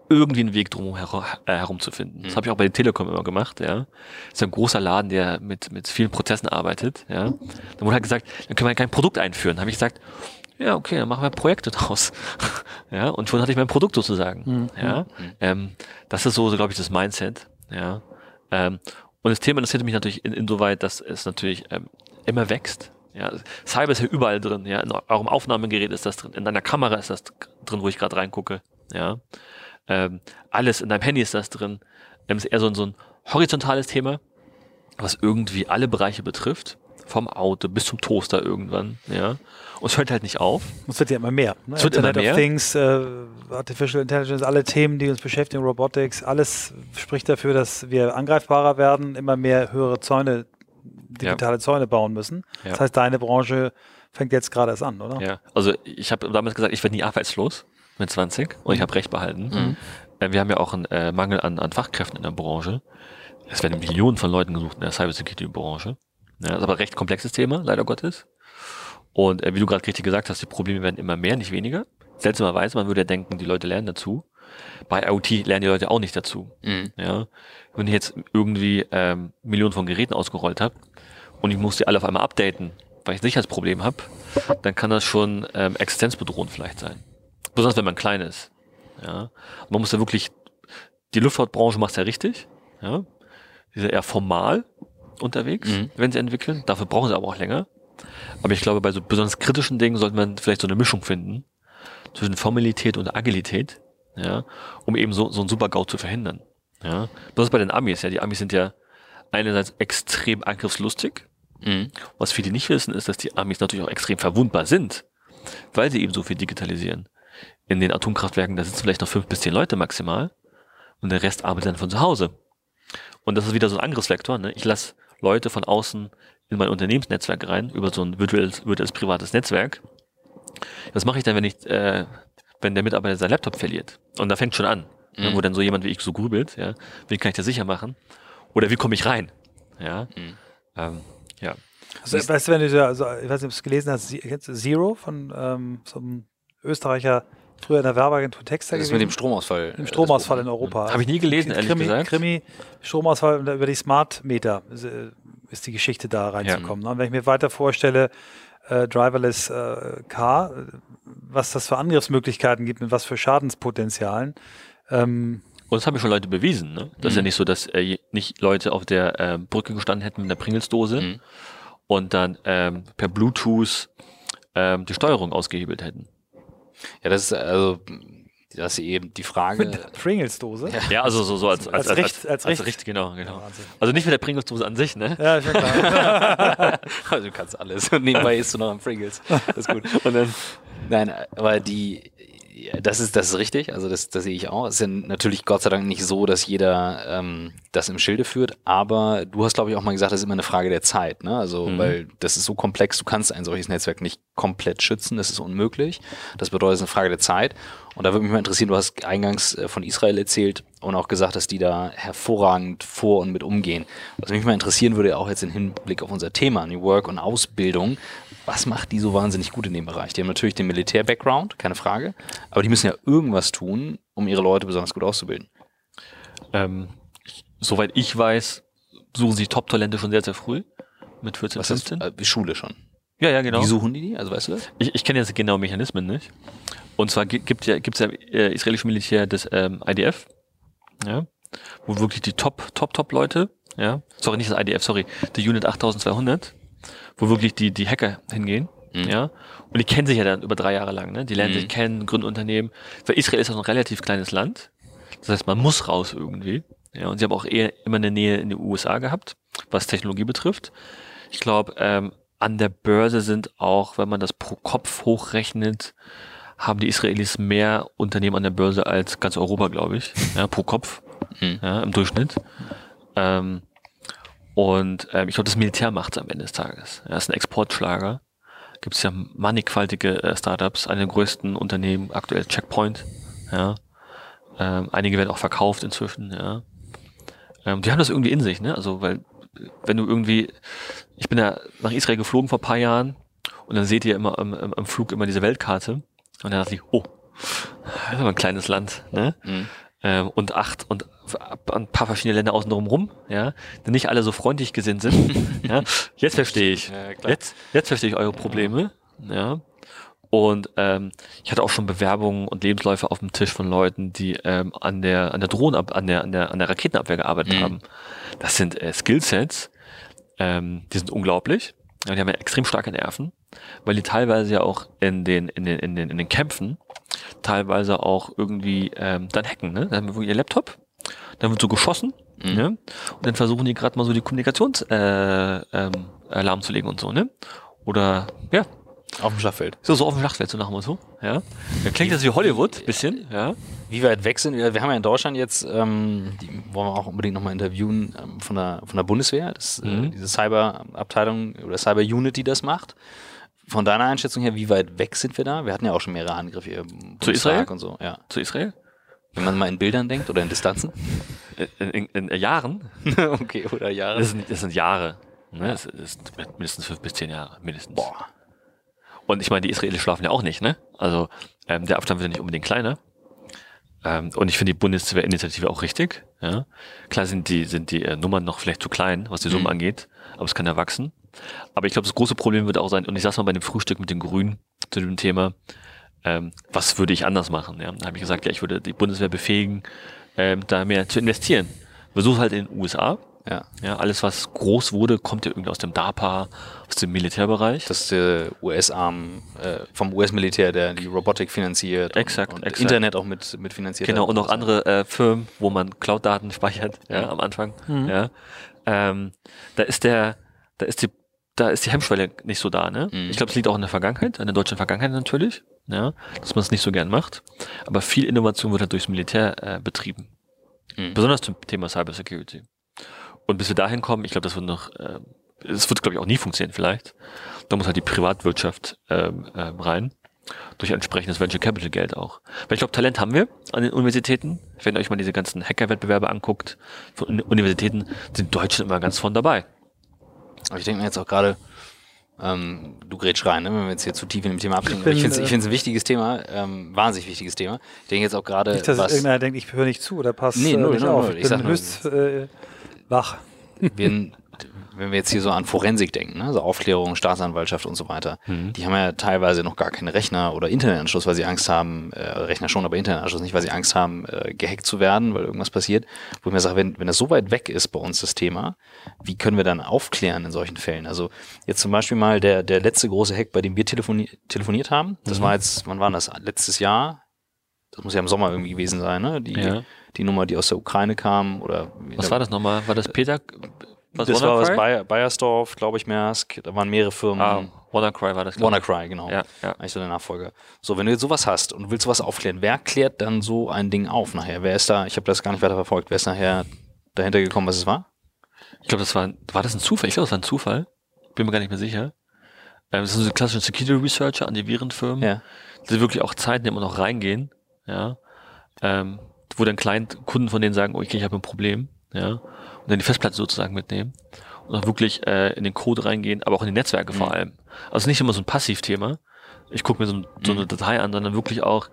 irgendwie einen Weg drum herum, äh, herumzufinden. Das habe ich auch bei der Telekom immer gemacht, ja. Das ist ein großer Laden, der mit, mit vielen Prozessen arbeitet, ja. Dann wurde halt gesagt, dann können wir kein Produkt einführen. Habe ich gesagt, ja, okay, dann machen wir Projekte draus. ja, und schon hatte ich mein Produkt sozusagen. Ja, ähm, das ist so, so glaube ich, das Mindset. Ja, ähm, und das Thema interessiert mich natürlich in, insoweit, dass es natürlich ähm, immer wächst. Ja, Cyber ist ja überall drin. Ja, in eurem Aufnahmegerät ist das drin, in deiner Kamera ist das drin, wo ich gerade reingucke. Ja, ähm, alles in deinem Handy ist das drin. Ähm, ist eher so ein, so ein horizontales Thema, was irgendwie alle Bereiche betrifft. Vom Auto bis zum Toaster irgendwann, ja. Und es hört halt nicht auf. Es wird ja immer mehr. Ne? Es wird immer Internet mehr. of Things, äh, Artificial Intelligence, alle Themen, die uns beschäftigen, Robotics, alles spricht dafür, dass wir angreifbarer werden, immer mehr höhere Zäune, digitale Zäune bauen müssen. Ja. Das heißt, deine Branche fängt jetzt gerade erst an, oder? Ja, also ich habe damals gesagt, ich werde nie arbeitslos mit 20 und ich habe recht behalten. Äh, wir haben ja auch einen äh, Mangel an, an Fachkräften in der Branche. Es werden Millionen von Leuten gesucht in der Cybersecurity-Branche. Ja, ist aber ein recht komplexes Thema, leider Gottes. Und äh, wie du gerade richtig gesagt hast, die Probleme werden immer mehr, nicht weniger. Seltsamerweise, man würde ja denken, die Leute lernen dazu. Bei IoT lernen die Leute auch nicht dazu. Mhm. Ja, wenn ich jetzt irgendwie ähm, Millionen von Geräten ausgerollt habe und ich muss die alle auf einmal updaten, weil ich ein Sicherheitsproblem habe, dann kann das schon ähm, existenzbedrohend vielleicht sein. Besonders wenn man klein ist. Ja, man muss ja wirklich, die Luftfahrtbranche macht es ja richtig. Ja, die sind eher formal unterwegs, Mhm. wenn sie entwickeln. Dafür brauchen sie aber auch länger. Aber ich glaube, bei so besonders kritischen Dingen sollte man vielleicht so eine Mischung finden zwischen Formalität und Agilität, ja, um eben so, so ein Super-GAU zu verhindern. Ja. Besonders bei den Amis, ja. Die Amis sind ja einerseits extrem angriffslustig. Mhm. Was viele nicht wissen, ist, dass die Amis natürlich auch extrem verwundbar sind, weil sie eben so viel digitalisieren. In den Atomkraftwerken, da sitzen vielleicht noch fünf bis zehn Leute maximal. und der Rest arbeitet dann von zu Hause. Und das ist wieder so ein Angriffsvektor. Ne? Ich lasse Leute von außen in mein Unternehmensnetzwerk rein, über so ein virtuelles, virtuelles privates Netzwerk. Was mache ich dann, wenn ich, äh, wenn der Mitarbeiter seinen Laptop verliert? Und da fängt schon an, ne? Mhm. wo dann so jemand wie ich so grübelt, ja, wie kann ich das sicher machen? Oder wie komme ich rein? Ja. Mhm. Ähm, ja. Also, weißt du, wenn du da, also, ich weiß nicht, ob du es gelesen hast, Zero von ähm, so einem Österreicher, früher in der Werbeagentur Texter Das ist gewesen. mit dem Stromausfall. Im äh, Stromausfall in. Europa. Habe ich nie gelesen, ehrlich Krimi, gesagt. Krimi, Stromausfall über die Smart Meter ist, äh, ist die Geschichte da reinzukommen. ne? Und wenn ich mir weiter vorstelle, äh, Driverless äh, Car, was das für Angriffsmöglichkeiten gibt und was für Schadenspotenzialen. Ähm, Und das haben ja schon Leute bewiesen. Ne? Das ist ja Mhm. nicht so, dass äh, nicht Leute auf der äh, Brücke gestanden hätten mit einer Pringelsdose Mhm. und dann ähm, per Bluetooth ähm, die Steuerung ausgehebelt hätten. Ja, das ist also, das ist eben die Frage. mit Pringles-Dose. Ja. Ja, also so, so als, als, Als Richt- als Richt. genau, genau. Wahnsinn. Also nicht mit der Pringelsdose an sich, ne? Ja, ist schon klar. Also du kannst alles. Und nebenbei isst du noch am Pringles. Das ist gut. Und dann, Nein, aber die, ja, das ist, das ist richtig. Also das, das sehe ich auch. Es ist ja natürlich Gott sei Dank nicht so, dass jeder ähm, das im Schilde führt. Aber du hast, glaube ich, auch mal gesagt, das ist immer eine Frage der Zeit. Ne? Also, Mhm. weil das ist so komplex, du kannst ein solches Netzwerk nicht komplett schützen. Das ist unmöglich. Das bedeutet, es ist eine Frage der Zeit. Und da würde mich mal interessieren, du hast eingangs äh, von Israel erzählt und auch gesagt, dass die da hervorragend vor und mit umgehen. Was mich mal interessieren würde, auch jetzt im Hinblick auf unser Thema, New Work und Ausbildung, was macht die so wahnsinnig gut in dem Bereich? Die haben natürlich den Militär-Background, keine Frage, aber die müssen ja irgendwas tun, um ihre Leute besonders gut auszubilden. ähm, soweit ich weiß, suchen sich Top-Talente schon sehr, sehr früh. Mit 14, Was ist 15. äh, Schule schon? ja, ja, genau. Wie suchen die die? Also weißt du das? Ich, ich kenne jetzt genau Mechanismen nicht. Und zwar gi- gibt ja, gibt's ja äh, israelische Militär des ähm, IDF, ja, wo wirklich die Top, Top, Top Leute, ja, sorry, nicht das IDF, sorry, die Unit 8200, wo wirklich die, die Hacker hingehen, Mhm. ja, und die kennen sich ja dann über drei Jahre lang, ne, die lernen Mhm. sich kennen, gründen Unternehmen, weil Israel ist ja so ein relativ kleines Land, das heißt, man muss raus irgendwie, ja, und sie haben auch eher immer eine Nähe in die USA gehabt, was Technologie betrifft. Ich glaube, ähm, an der Börse sind auch, wenn man das pro Kopf hochrechnet, haben die Israelis mehr Unternehmen an der Börse als ganz Europa, glaube ich, ja, pro Kopf, Mhm. ja, im Durchschnitt. Ähm, und ähm, ich glaube, das Militär macht es am Ende des Tages. Ja, ist ein Exportschlager. Gibt es ja mannigfaltige äh, Startups, eine der größten Unternehmen, aktuell Checkpoint. Ja. Ähm, einige werden auch verkauft inzwischen. Ja. Ähm, die haben das irgendwie in sich, ne? Also weil wenn du irgendwie, ich bin ja nach Israel geflogen vor ein paar Jahren und dann seht ihr immer am, am, am Flug immer diese Weltkarte und dann dachte ich, oh, das ist aber ein kleines Land, ne? Mhm. ähm, und acht und ein paar verschiedene Länder außen drum rum, ja, die nicht alle so freundlich gesinnt sind. ja, jetzt verstehe ich. Ja. Jetzt, jetzt verstehe ich eure Probleme. Ja. Und ähm, ich hatte auch schon Bewerbungen und Lebensläufe auf dem Tisch von Leuten, die ähm, an der an der Drohnen an der an der an der Raketenabwehr gearbeitet Mhm. haben. Das sind äh, Skillsets, ähm, die sind unglaublich. Ja, die haben ja extrem starke Nerven, weil die teilweise ja auch in den in den in den in den Kämpfen teilweise auch irgendwie ähm, dann hacken. Ne? Dann haben wir ihr Laptop, dann wird so geschossen Mhm. ne? und dann versuchen die gerade mal so die Kommunikations äh, ähm, Alarm zu legen und so, ne? Oder ja, Auf dem Schlachtfeld. so, so auf dem Schlachtfeld, so nach dem Motto. Ja. Dann klingt das wie Hollywood, bisschen, ja. Wie weit weg sind wir? Wir haben ja in Deutschland jetzt, ähm, die wollen wir auch unbedingt nochmal interviewen, ähm, von, der, von der Bundeswehr, das, äh, Mhm. diese Cyber-Abteilung oder Cyber-Unit, die das macht. Von deiner Einschätzung her, wie weit weg sind wir da? Wir hatten ja auch schon mehrere Angriffe Zu Israel? Und so, ja. Zu Israel. Wenn man mal in Bildern denkt oder in Distanzen. In, in, in Jahren. okay, oder Jahre. Das sind, das sind Jahre. Ne? Das ist mindestens fünf bis zehn Jahre, mindestens. Boah. Und ich meine, die Israelis schlafen ja auch nicht, ne? Also ähm, der Abstand wird ja nicht unbedingt kleiner. Ähm, und ich finde die Bundeswehrinitiative auch richtig. Ja? Klar sind die, sind die äh, Nummern noch vielleicht zu klein, was die Summen Mhm. angeht, aber es kann ja wachsen. Aber ich glaube, das große Problem wird auch sein, und ich saß mal bei dem Frühstück mit den Grünen zu dem Thema, ähm, was würde ich anders machen? Ja? Da habe ich gesagt, ja, ich würde die Bundeswehr befähigen, ähm, da mehr zu investieren. Versuch halt in den USA. Ja. Ja, alles, was groß wurde, kommt ja irgendwie aus dem DARPA, aus dem Militärbereich. Das ist der US-Arm äh, vom US-Militär, der die Robotik finanziert. Exakt, und, und exakt. Internet auch mit, mit finanziert. Genau, und auch andere äh, Firmen, wo man Cloud-Daten speichert, ja, am Anfang. Ja. Ähm, da ist der, da ist die, da ist die Hemmschwelle nicht so da, ne? Mhm. Ich glaube, es liegt auch in der Vergangenheit, in der deutschen Vergangenheit natürlich, ja, dass man es nicht so gern macht. Aber viel Innovation wird halt durchs Militär äh, betrieben. Mhm. Besonders zum Thema Cybersecurity. Und bis wir dahin kommen, ich glaube, das wird noch, äh, es wird, glaube ich, auch nie funktionieren vielleicht. Da muss halt die Privatwirtschaft ähm, ähm, rein. Durch entsprechendes Venture Capital Geld auch. Weil ich glaube, Talent haben wir an den Universitäten. Wenn ihr euch mal diese ganzen Hacker-Wettbewerbe anguckt, von Universitäten sind Deutsche immer ganz von dabei. Aber ich denke mir jetzt auch gerade, ähm, du grätsch rein, ne, wenn wir jetzt hier zu tief in dem Thema abgehen. Ich, ich finde es ein wichtiges Thema, ähm, wahnsinnig wichtiges Thema. Ich denke jetzt auch gerade. Nicht, dass was, irgendeiner denkt, ich höre nicht zu oder passt nee, null, nicht null, auf. Null. Ich, ich bin höchst äh, wach. Wir, wenn wir jetzt hier so an Forensik denken, ne, so Aufklärung, Staatsanwaltschaft und so weiter, mhm. die haben ja teilweise noch gar keine Rechner oder Internetanschluss, weil sie Angst haben, äh, Rechner schon, aber Internetanschluss nicht, weil sie Angst haben, äh, gehackt zu werden, weil irgendwas passiert. Wo ich mir sage, wenn, wenn das so weit weg ist bei uns das Thema, wie können wir dann aufklären in solchen Fällen? Also jetzt zum Beispiel mal der, der letzte große Hack, bei dem wir telefoni telefoniert haben, das mhm. war jetzt, wann war das? Letztes Jahr? Das muss ja im Sommer irgendwie gewesen sein, ne? Die, ja. die Nummer, die aus der Ukraine kam oder. Was war das nochmal? War das Peter? Was, das war was Bayer, Bayersdorf, glaube ich, Maersk. Da waren mehrere Firmen. Ah, WannaCry war das. WannaCry, genau. Ja, ja. Eigentlich so der Nachfolger. So, wenn du jetzt sowas hast und willst sowas aufklären, wer klärt dann so ein Ding auf nachher? Wer ist da, ich habe das gar nicht weiter verfolgt, wer ist nachher dahinter gekommen, was es war? Ich glaube, das war, war das ein Zufall? Ich glaube, das war ein Zufall. Bin mir gar nicht mehr sicher. Ähm, das sind so klassische Security Researcher an die Virenfirmen, ja. die wirklich auch Zeit nehmen und auch reingehen, ja. Ähm, wo dann Client Kunden von denen sagen, oh, okay, ich habe ein Problem, ja die Festplatte sozusagen mitnehmen und auch wirklich äh, in den Code reingehen, aber auch in die Netzwerke mhm. vor allem. Also nicht immer so ein Passivthema. Ich gucke mir so, so eine mhm. Datei an, sondern wirklich auch,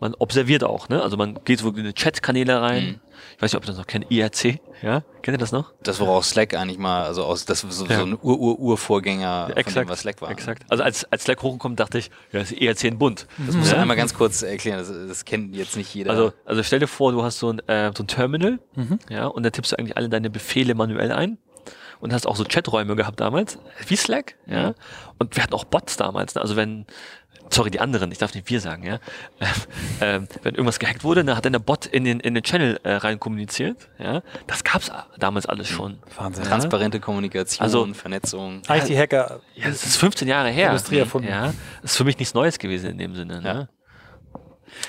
man observiert auch, ne? Also man geht wirklich in die Chat-Kanäle rein. Mhm. Ich weiß nicht, ob ihr das noch kennt, IRC, ja? Kennt ihr das noch? Das war auch Slack eigentlich mal, also aus, das so, ja. so ein Ur-Ur-Ur-Vorgänger ja, exakt, von dem, was Slack war. Exakt. Also als, als Slack hochgekommt, dachte ich, ja, das ist IRC ein Bund. Das musst du einmal ganz kurz erklären, das, das kennt jetzt nicht jeder. Also, also stell dir vor, du hast so ein, äh, so ein Terminal, mhm. ja, und da tippst du eigentlich alle deine Befehle manuell ein und hast auch so Chaträume gehabt damals, wie Slack, ja. Und wir hatten auch Bots damals, ne? also wenn sorry, die anderen, ich darf nicht wir sagen, ja. Ähm, wenn irgendwas gehackt wurde, dann hat dann der Bot in den, in den Channel äh, rein kommuniziert, ja. Das gab's damals alles schon. Wahnsinn. Transparente Kommunikation, also, Vernetzung. IT-Hacker. Ja, das ist 15 Jahre her. Industrie erfunden. Ja. Das ist für mich nichts Neues gewesen in dem Sinne, ja. Ne?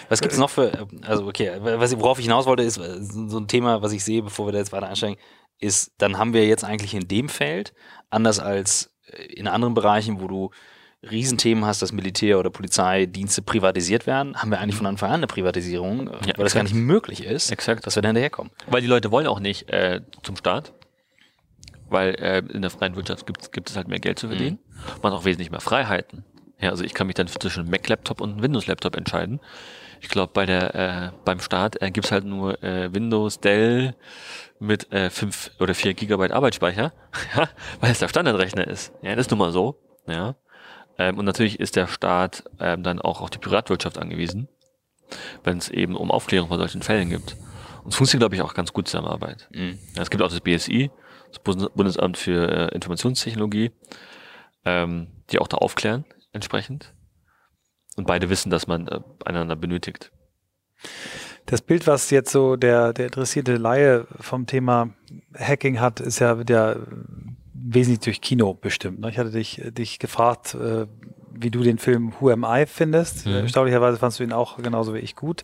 Was gibt's noch für, also okay, was, worauf ich hinaus wollte, ist so ein Thema, was ich sehe, bevor wir da jetzt weiter einsteigen, ist, dann haben wir jetzt eigentlich in dem Feld, anders als in anderen Bereichen, wo du Riesenthemen hast, dass Militär- oder Polizeidienste privatisiert werden, haben wir eigentlich von Anfang an eine Privatisierung, ja, weil exakt. das gar nicht möglich ist, exakt. dass wir da hinterherkommen. Weil die Leute wollen auch nicht äh, zum Staat, weil äh, in der freien Wirtschaft gibt, gibt es halt mehr Geld zu verdienen. Mhm. Man hat auch wesentlich mehr Freiheiten. Ja, also ich kann mich dann zwischen einem Mac-Laptop und einem Windows-Laptop entscheiden. Ich glaube, bei der äh, beim Staat äh, gibt's halt nur äh, Windows, Dell mit äh, fünf oder vier Gigabyte Arbeitsspeicher, ja, weil es der Standardrechner ist. Ja, das ist nun mal so. Ja. Ähm, und natürlich ist der Staat ähm, dann auch auf die Privatwirtschaft angewiesen, wenn es eben um Aufklärung von solchen Fällen gibt. Und es funktioniert, glaube ich, auch ganz gut Zusammenarbeit. Mhm. Ja, es gibt auch das BSI, das Bundesamt für äh, Informationstechnologie, ähm, die auch da aufklären entsprechend. Und beide wissen, dass man äh, einander benötigt. Das Bild, was jetzt so der, der interessierte Laie vom Thema Hacking hat, ist ja der wesentlich durch Kino bestimmt. Ne? Ich hatte dich, dich gefragt, äh, wie du den Film Who Am I findest. Mhm. Erstaunlicherweise fandst du ihn auch genauso wie ich gut.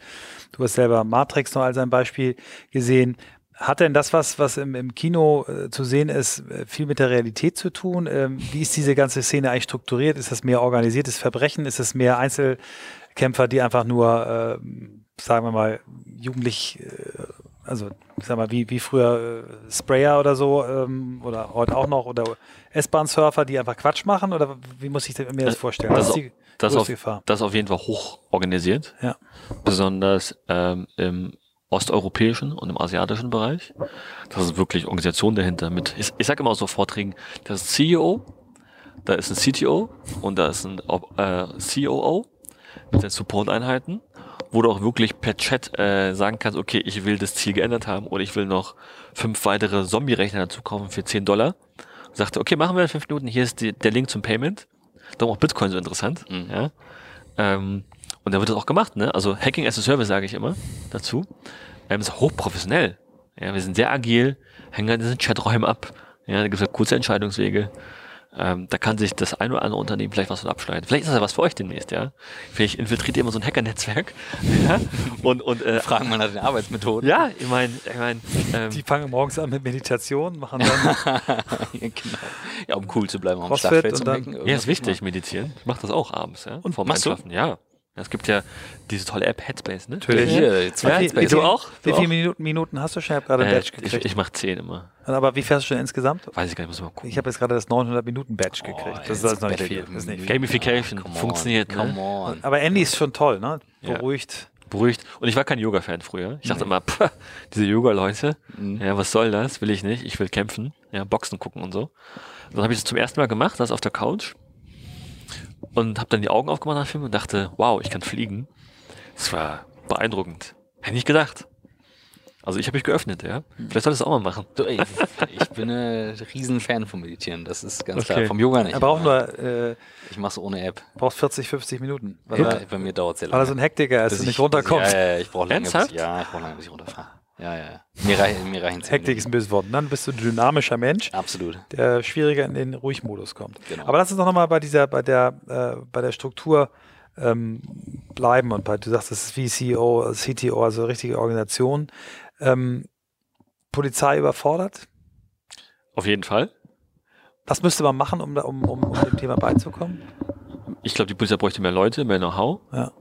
Du hast selber Matrix noch als ein Beispiel gesehen. Hat denn das, was, was im, im Kino äh, zu sehen ist, äh, viel mit der Realität zu tun? Ähm, wie ist diese ganze Szene eigentlich strukturiert? Ist das mehr organisiertes Verbrechen? Ist es mehr Einzelkämpfer, die einfach nur, äh, sagen wir mal, jugendlich äh, also ich sag mal, wie, wie früher äh, Sprayer oder so, ähm, oder heute auch noch, oder S-Bahn-Surfer, die einfach Quatsch machen, oder wie muss ich mir das vorstellen? Das, das ist die das auf, Gefahr. Das auf jeden Fall hoch organisiert. Ja. Besonders ähm, im osteuropäischen und im asiatischen Bereich. Das ist wirklich Organisation dahinter mit, ich, ich sage immer aus so Vorträgen, das ist CEO, da ist ein CTO und da ist ein äh, COO mit den Support-Einheiten wo du auch wirklich per Chat äh, sagen kannst, okay, ich will das Ziel geändert haben oder ich will noch fünf weitere Zombie-Rechner dazu kaufen für 10 Dollar. Und sagte, okay, machen wir in fünf Minuten, hier ist die, der Link zum Payment. Darum auch Bitcoin so interessant. Mhm. Ja. Ähm, und da wird das auch gemacht, ne? Also Hacking as a Service sage ich immer dazu. Ähm, ist hochprofessionell. Ja, wir sind sehr agil, hängen an diesen Chaträumen ab. Ja, da gibt es halt kurze Entscheidungswege. Ähm, da kann sich das ein oder andere Unternehmen vielleicht was von abschneiden. Vielleicht ist das ja was für euch demnächst, ja. Vielleicht infiltriert ihr immer so ein Hacker-Netzwerk. ja? Und, und äh, Fragen mal nach den Arbeitsmethoden. ja, ich meine, ich mein, ähm, Die fangen morgens an mit Meditation, machen dann genau. Ja, um cool zu bleiben am Crossfit und zu dann- merken. ja, ist wichtig, meditieren. Ich mache das auch abends, ja. Und vorm machst du? Ja. Ja, Es gibt ja diese tolle App Headspace, ne? Natürlich. Hier, zwei Ja, Headspace. du auch? Wie viele? Minuten, Minuten hast du schon? Ich habe gerade ein Äh, Badge ich gekriegt. ich mache zehn immer. Aber wie fährst du schon insgesamt? Weiß ich gar nicht, muss mal gucken. Ich habe jetzt gerade das 900-Minuten-Badge Oh, gekriegt. jetzt das ist noch nicht viel. viel. Gamification on, funktioniert, Come ne? on. Aber Andy ist schon toll, ne? Ja. Beruhigt. beruhigt. Und ich war kein Yoga-Fan früher. Ich dachte Nee. immer, pff, diese Yoga-Leute, Mhm. ja, was soll das? Will ich nicht. Ich will kämpfen, ja, Boxen gucken und so. Dann habe ich das zum ersten Mal gemacht, das auf der Couch. Und habe dann die Augen aufgemacht nach dem Film und dachte, wow, ich kann fliegen. Das war beeindruckend. Hätte ich nicht gedacht. Also ich habe mich geöffnet, ja. Vielleicht soll ich das auch mal machen. Du, ey, ich bin ein riesen Fan vom Meditieren, das ist ganz Okay. klar. Vom Yoga nicht. Er braucht nur, äh, ich mache es ohne App. braucht 40, 50 Minuten. Weil, Ja, bei mir dauert es sehr weil er so lange. ein Hektiker ist Bis und nicht ich- runterkommt. Ja, ja, ich brauche lange, bis, ja, ich brauche lange, bis ich runterfahre. Ja, ja, ja. Mir, rei mir reichen zehn Hektik ist ein böses Wort. Und dann bist du ein dynamischer Mensch. Absolut. der schwieriger in den Ruhigmodus kommt. Genau. Aber lass uns doch nochmal bei dieser, bei der, äh, bei der Struktur ähm, bleiben und bei, du sagst, das ist wie CEO, CTO, also richtige Organisation. Ähm, Polizei überfordert? Auf jeden Fall. Was müsste man machen, um, da, um, um, um dem Thema beizukommen? Ich glaube, die Polizei bräuchte mehr Leute, mehr Know-how Ja.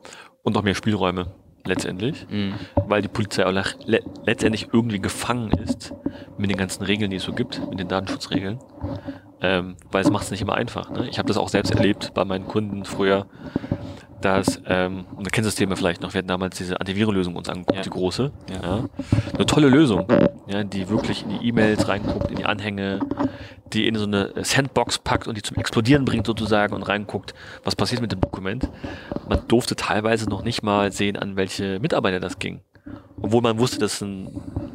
und noch mehr Spielräume letztendlich. Mhm. weil die Polizei auch le letztendlich irgendwie gefangen ist mit den ganzen Regeln, die es so gibt, mit den Datenschutzregeln. Ähm, weil es macht es nicht immer einfach. Ne? Ich habe das auch selbst erlebt bei meinen Kunden früher, dass, ähm, und du kennst das Thema vielleicht noch, wir hatten damals diese Antivirenlösung uns angeguckt, Ja. die große. Ja. Ja. Eine tolle Lösung, ja, die wirklich in die E-Mails reinguckt, in die Anhänge, die in so eine Sandbox packt und die zum Explodieren bringt sozusagen und reinguckt, was passiert mit dem Dokument. Man durfte teilweise noch nicht mal sehen, an welche Mitarbeiter das ging. Obwohl man wusste, dass ein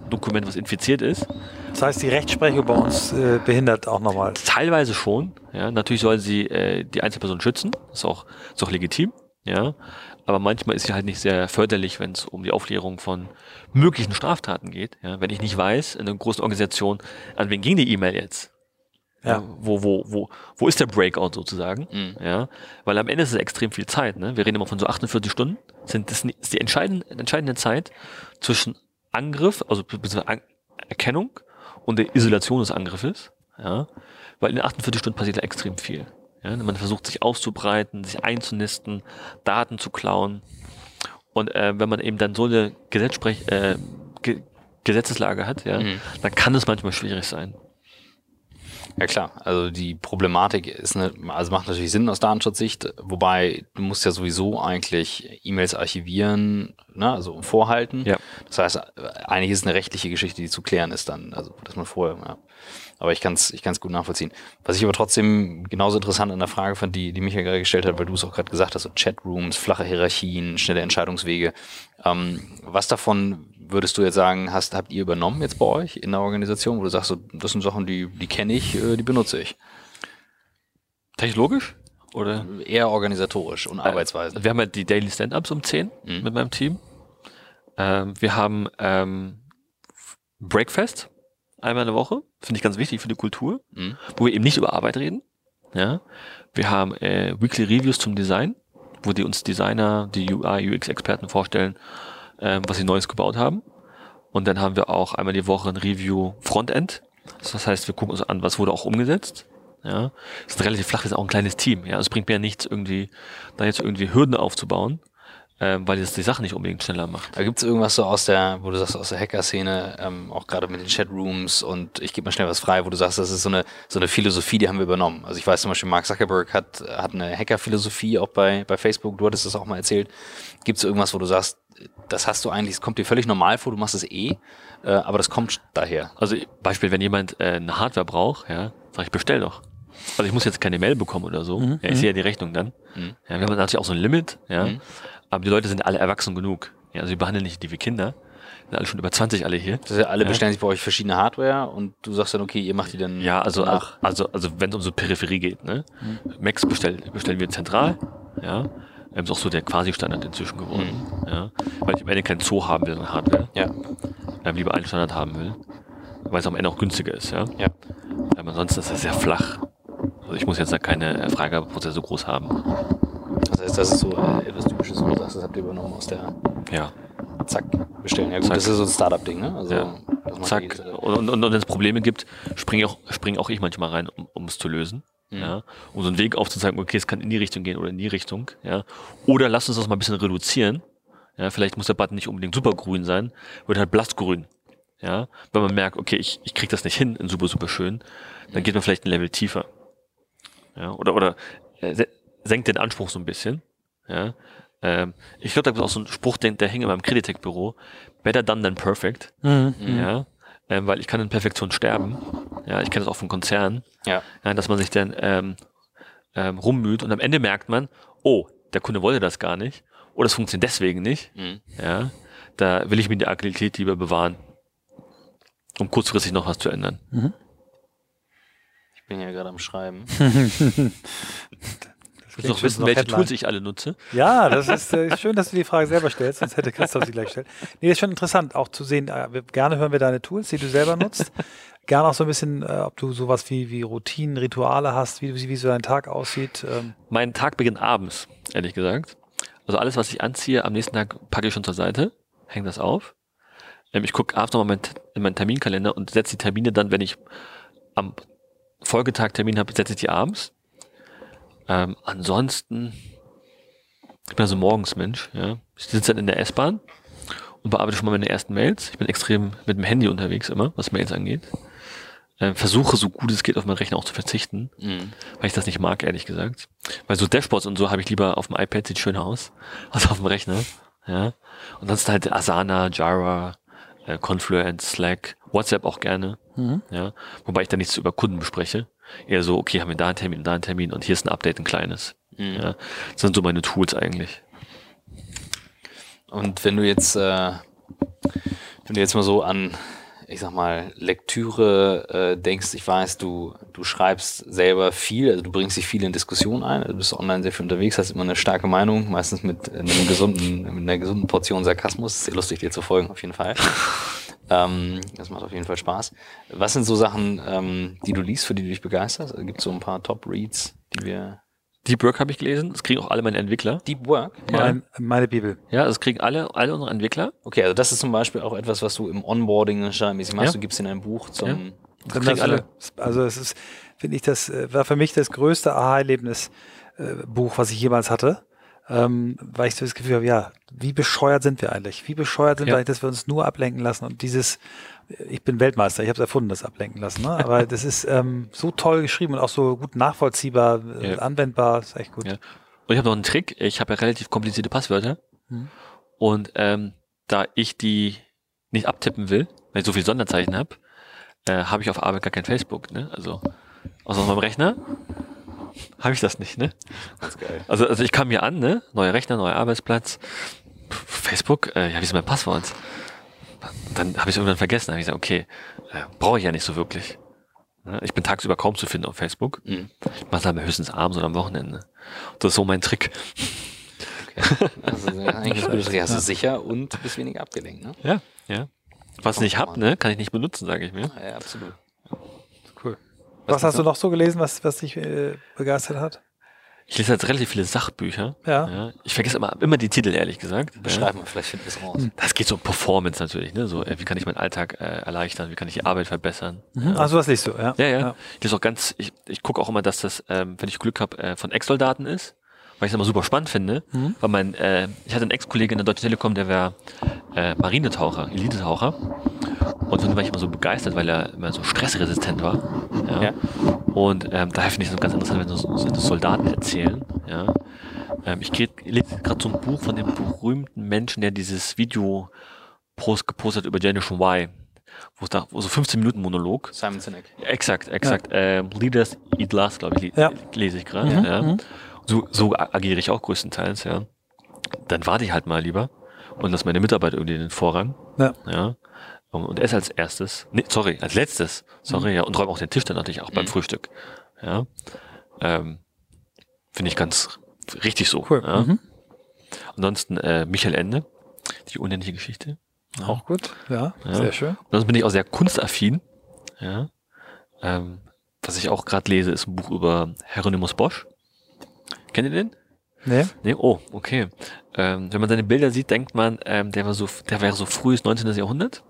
Dokument, was infiziert ist. Das heißt, die Rechtsprechung bei uns äh, behindert auch nochmal. Teilweise schon. Ja, natürlich soll sie äh, die Einzelperson schützen. Ist auch, ist auch legitim. Ja, aber manchmal ist sie halt nicht sehr förderlich, wenn es um die Aufklärung von möglichen Straftaten geht. Ja, wenn ich nicht weiß, in einer großen Organisation, an wen ging die E-Mail jetzt? Ja. wo, wo, wo, wo ist der Breakout sozusagen? Mhm. Ja, weil am Ende ist es extrem viel Zeit. Ne? Wir reden immer von so 48 Stunden. Sind das ist die entscheidende, entscheidende Zeit zwischen Angriff, also beziehungsweise An Erkennung und der Isolation des Angriffes. Ja, weil in den 48 Stunden passiert da extrem viel. Ja, man versucht sich auszubreiten, sich einzunisten, Daten zu klauen. Und äh, wenn man eben dann so eine Gesetzsprech äh, Ge Gesetzeslage hat, ja, Mhm. dann kann es manchmal schwierig sein. Ja klar, also die Problematik ist eine, also macht natürlich Sinn aus Datenschutzsicht, wobei du musst ja sowieso eigentlich E-Mails archivieren, ne, also vorhalten. Ja. Das heißt, eigentlich ist es eine rechtliche Geschichte, die zu klären ist dann, also dass man vorher, ja. Aber ich kann es ich kann's gut nachvollziehen. Was ich aber trotzdem genauso interessant an der Frage fand, die, die Michael gerade gestellt hat, weil du es auch gerade gesagt hast, so Chatrooms, flache Hierarchien, schnelle Entscheidungswege. Ähm, was davon würdest du jetzt sagen, hast, habt ihr übernommen jetzt bei euch in der Organisation, wo du sagst, so, das sind Sachen, die, die kenne ich, äh, die benutze ich? Technologisch? Oder? Eher organisatorisch und Arbeitsweisen. Wir haben halt die Daily Stand-Ups um 10 Mhm. mit meinem Team. Ähm, wir haben ähm, Breakfast einmal in der Woche. Finde ich ganz wichtig für die Kultur, Mhm. wo wir eben nicht über Arbeit reden. Ja. Wir haben äh, Weekly Reviews zum Design, wo die uns Designer, die UI, UX-Experten vorstellen, ähm, was sie Neues gebaut haben. Und dann haben wir auch einmal die Woche ein Review Frontend. Das heißt, wir gucken uns an, was wurde auch umgesetzt. Ja, das ist relativ flach, ist auch ein kleines Team. Ja, also es bringt mir ja nichts, irgendwie da jetzt irgendwie Hürden aufzubauen, ähm, weil das die Sache nicht unbedingt schneller macht. Da gibt es irgendwas so aus der, wo du sagst, aus der Hacker-Szene, ähm, auch gerade mit den Chatrooms und ich gebe mal schnell was frei, wo du sagst, das ist so eine, so eine Philosophie, die haben wir übernommen. Also ich weiß zum Beispiel, Mark Zuckerberg hat, hat eine Hacker-Philosophie auch bei, bei Facebook, du hattest das auch mal erzählt. Gibt es irgendwas, wo du sagst, das hast du eigentlich, es kommt dir völlig normal vor, du machst es eh, äh, aber das kommt daher. Also Beispiel, wenn jemand äh, eine Hardware braucht, ja, sag ich, bestell doch. Also ich muss jetzt keine Mail bekommen oder so. Mhm, Ja, ich sehe ja die Rechnung dann. Mhm. Ja, wir haben natürlich auch so ein Limit, ja. Mhm. Aber die Leute sind alle erwachsen genug. Ja, also wir behandeln nicht die wie Kinder. Sind alle schon über 20 alle hier. Das ist ja, alle Ja. bestellen sich bei euch verschiedene Hardware und du sagst dann, okay, ihr macht die dann Ja, also, nach. also, also wenn es um so Peripherie geht, ne? Macs bestell, bestellen wir zentral, ja. Ähm, ist auch so der Quasi-Standard inzwischen geworden, ja. Weil ich am Ende kein Zoo haben will, sondern Hardware. Ja. Ähm, lieber einen Standard haben will. Weil es am Ende auch günstiger ist, ja. Ja. Ähm, ansonsten ist das sehr flach. Also ich muss jetzt da keine äh, Freigabeprozesse groß haben. Das heißt, das ist so äh, etwas Typisches, wo du sagst, das habt ihr übernommen aus der Ja. Zack, bestellen. Ja gut, Zack. das ist so ein Startup-Ding, ne? Also, Ja. Zack. jedes- Und, und, und wenn es Probleme gibt, springe auch, spring auch ich manchmal rein, um es zu lösen. Ja, um so einen Weg aufzuzeigen, okay, es kann in die Richtung gehen oder in die Richtung. Ja, oder lass uns das mal ein bisschen reduzieren. Ja, vielleicht muss der Button nicht unbedingt supergrün sein, wird halt blassgrün. Ja, wenn man merkt, okay, ich, ich krieg das nicht hin in super, super schön, dann geht man vielleicht ein Level tiefer. Ja, oder, oder äh, se- senkt den Anspruch so ein bisschen. Ja, ähm, ich glaube, da gibt es auch so einen Spruch, der, der hängt in meinem Creditec-Büro. Better done than perfect. Mhm. Ja, ähm, weil ich kann in Perfektion sterben. Ja, ich kenne das auch von Konzernen. Ja. Ja, dass man sich dann ähm, ähm, rummüht und am Ende merkt man, oh, der Kunde wollte das gar nicht oder es funktioniert deswegen nicht. Mhm. Ja, da will ich mir die Agilität lieber bewahren, um kurzfristig noch was zu ändern. Ich bin ja gerade am Schreiben. Willst du noch wissen, welche Headline. Tools ich alle nutze? Ja, das ist äh, schön, dass du die Frage selber stellst, sonst hätte Christoph sie gleich gestellt. Nee, das ist schon interessant, auch zu sehen. Äh, gerne hören wir deine Tools, die du selber nutzt. gerne auch so ein bisschen, äh, ob du sowas wie, wie Routinen, Rituale hast, wie, wie so dein Tag aussieht. Ähm, Mein Tag beginnt abends, ehrlich gesagt. Also alles, was ich anziehe, am nächsten Tag packe ich schon zur Seite, hänge das auf. Ähm, ich gucke abends nochmal mein, in meinen Terminkalender und setze die Termine dann, wenn ich am Folgetag Termin habe, setze ich die abends. Ähm, ansonsten, ich bin also morgens Mensch, ja. Ich sitze dann in der S-Bahn und bearbeite schon mal meine ersten Mails. Ich bin extrem mit dem Handy unterwegs immer, was Mails angeht. Ähm, versuche so gut es geht auf meinen Rechner auch zu verzichten Mhm. weil ich das nicht mag, ehrlich gesagt. Weil so Dashboards und so habe ich lieber auf dem iPad, sieht schöner aus, als auf dem Rechner. Ja. Und sonst halt Asana, Jira, äh, Confluence, Slack, WhatsApp auch gerne. Ja. Wobei ich da nichts über Kunden bespreche. Eher so, okay, haben wir da einen Termin, da einen Termin und hier ist ein Update, ein kleines. Mhm. Ja. Das sind so meine Tools eigentlich. Und wenn du jetzt, äh, wenn du jetzt mal so an, ich sag mal, Lektüre äh, denkst, ich weiß, du, du schreibst selber viel, also du bringst dich viel in Diskussionen ein, du bist online sehr viel unterwegs, hast immer eine starke Meinung, meistens mit einem gesunden, mit einer gesunden Portion Sarkasmus. Ist sehr lustig, dir zu folgen, auf jeden Fall. ähm, das macht auf jeden Fall Spaß. Was sind so Sachen, ähm, die du liest, für die du dich begeisterst? Gibt es so ein paar Top-Reads, die wir. Deep Work habe ich gelesen, das kriegen auch alle meine Entwickler. Deep Work? mein, meine Bibel. Ja, das kriegen alle, alle unsere Entwickler. Okay, also das ist zum Beispiel auch etwas, was du im Onboarding standardmäßig machst. Ja. Du gibst in ein Buch zum. Ja. Das kriegen kriegen alle. Also es ist, finde ich, das äh, war für mich das größte Aha-Erlebnis äh, Buch, was ich jemals hatte. Ähm, weil ich so das Gefühl habe, ja, wie bescheuert sind wir eigentlich? Wie bescheuert sind Ja. wir eigentlich, dass wir uns nur ablenken lassen und dieses, ich bin Weltmeister, ich habe es erfunden, das Ablenken lassen, ne? aber das ist ähm, so toll geschrieben und auch so gut nachvollziehbar, äh, Ja. anwendbar, ist echt gut. Ja. Und ich habe noch einen Trick. Ich habe ja relativ komplizierte Passwörter. Mhm. Und ähm, da ich die nicht abtippen will, weil ich so viel Sonderzeichen habe, äh, habe ich auf Arbeit gar kein Facebook. Ne? Also außer auf meinem Rechner habe ich das nicht. Ne? Ganz geil. Also, also ich kam hier an, ne? neuer Rechner, neuer Arbeitsplatz. Facebook, äh, ja, wie ist mein Passwort? Dann habe ich irgendwann vergessen. Dann habe ich gesagt, okay, äh, brauche ich ja nicht so wirklich. Ne? Ich bin tagsüber kaum zu finden auf Facebook. Mhm. Ich mache es aber höchstens abends oder am Wochenende. Das ist so mein Trick. Okay. Also eigentlich ist Hast du sicher und bist weniger abgelenkt, ne? Ja, ja. Was ich nicht hab, ne, kann ich nicht benutzen, sage ich mir. Ja, absolut. Was, Was hast du noch? so gelesen, was, was dich äh, begeistert hat? Ich lese jetzt relativ viele Sachbücher. Ja. Ich vergesse immer, immer die Titel, ehrlich gesagt. Ja. Beschreib mal, vielleicht finden wir es raus. Das geht so um Performance natürlich, ne? So, äh, wie kann ich meinen Alltag äh, erleichtern, wie kann ich die Arbeit verbessern. Mhm. Also was liest du, ja? Ja, ja. Ich lese auch ganz, ich, ich gucke auch immer, dass das, ähm, wenn ich Glück habe, äh, von Ex-Soldaten ist, weil ich es immer super spannend finde. Mhm. Weil mein, äh, ich hatte einen Ex-Kollege in der Deutschen Telekom, der war äh, Marinetaucher, Elitetaucher. Und dem war ich immer so begeistert, weil er immer so stressresistent war. Ja. Ja. Und ähm, daher finde ich es ganz interessant, wenn so, so Soldaten erzählen. Ja. Ähm, ich lese gerade so ein Buch von dem berühmten Menschen, der dieses Video post, gepostet hat über Generation Y. Wo es da, wo so 15 Minuten Monolog. Simon Sinek. Exakt, exakt. Ähm, Leaders Eat Last, glaube ich, Ja. lese ich gerade. Mhm, Ja. mhm. So, so agiere ich auch größtenteils, ja. Dann warte ich halt mal lieber und lasse meine Mitarbeiter irgendwie den Vorrang. Ja. Ja. Und, esse als erstes, nee, sorry, als letztes, sorry, ja, und räume auch den Tisch dann natürlich auch beim Mhm. Frühstück. Ja. Ähm, Finde ich ganz richtig so. Cool. Ja. Mhm. Ansonsten äh, Michael Ende, die unendliche Geschichte. Auch gut, ja, Ja. sehr schön. Und sonst bin ich auch sehr kunstaffin. Ja. Ähm, was ich auch gerade lese, ist ein Buch über Hieronymus Bosch. Kennt ihr den? Nee? Nee, oh, okay. Ähm, wenn man seine Bilder sieht, denkt man, ähm, der war so, der wäre so frühes 19. Jahrhundert.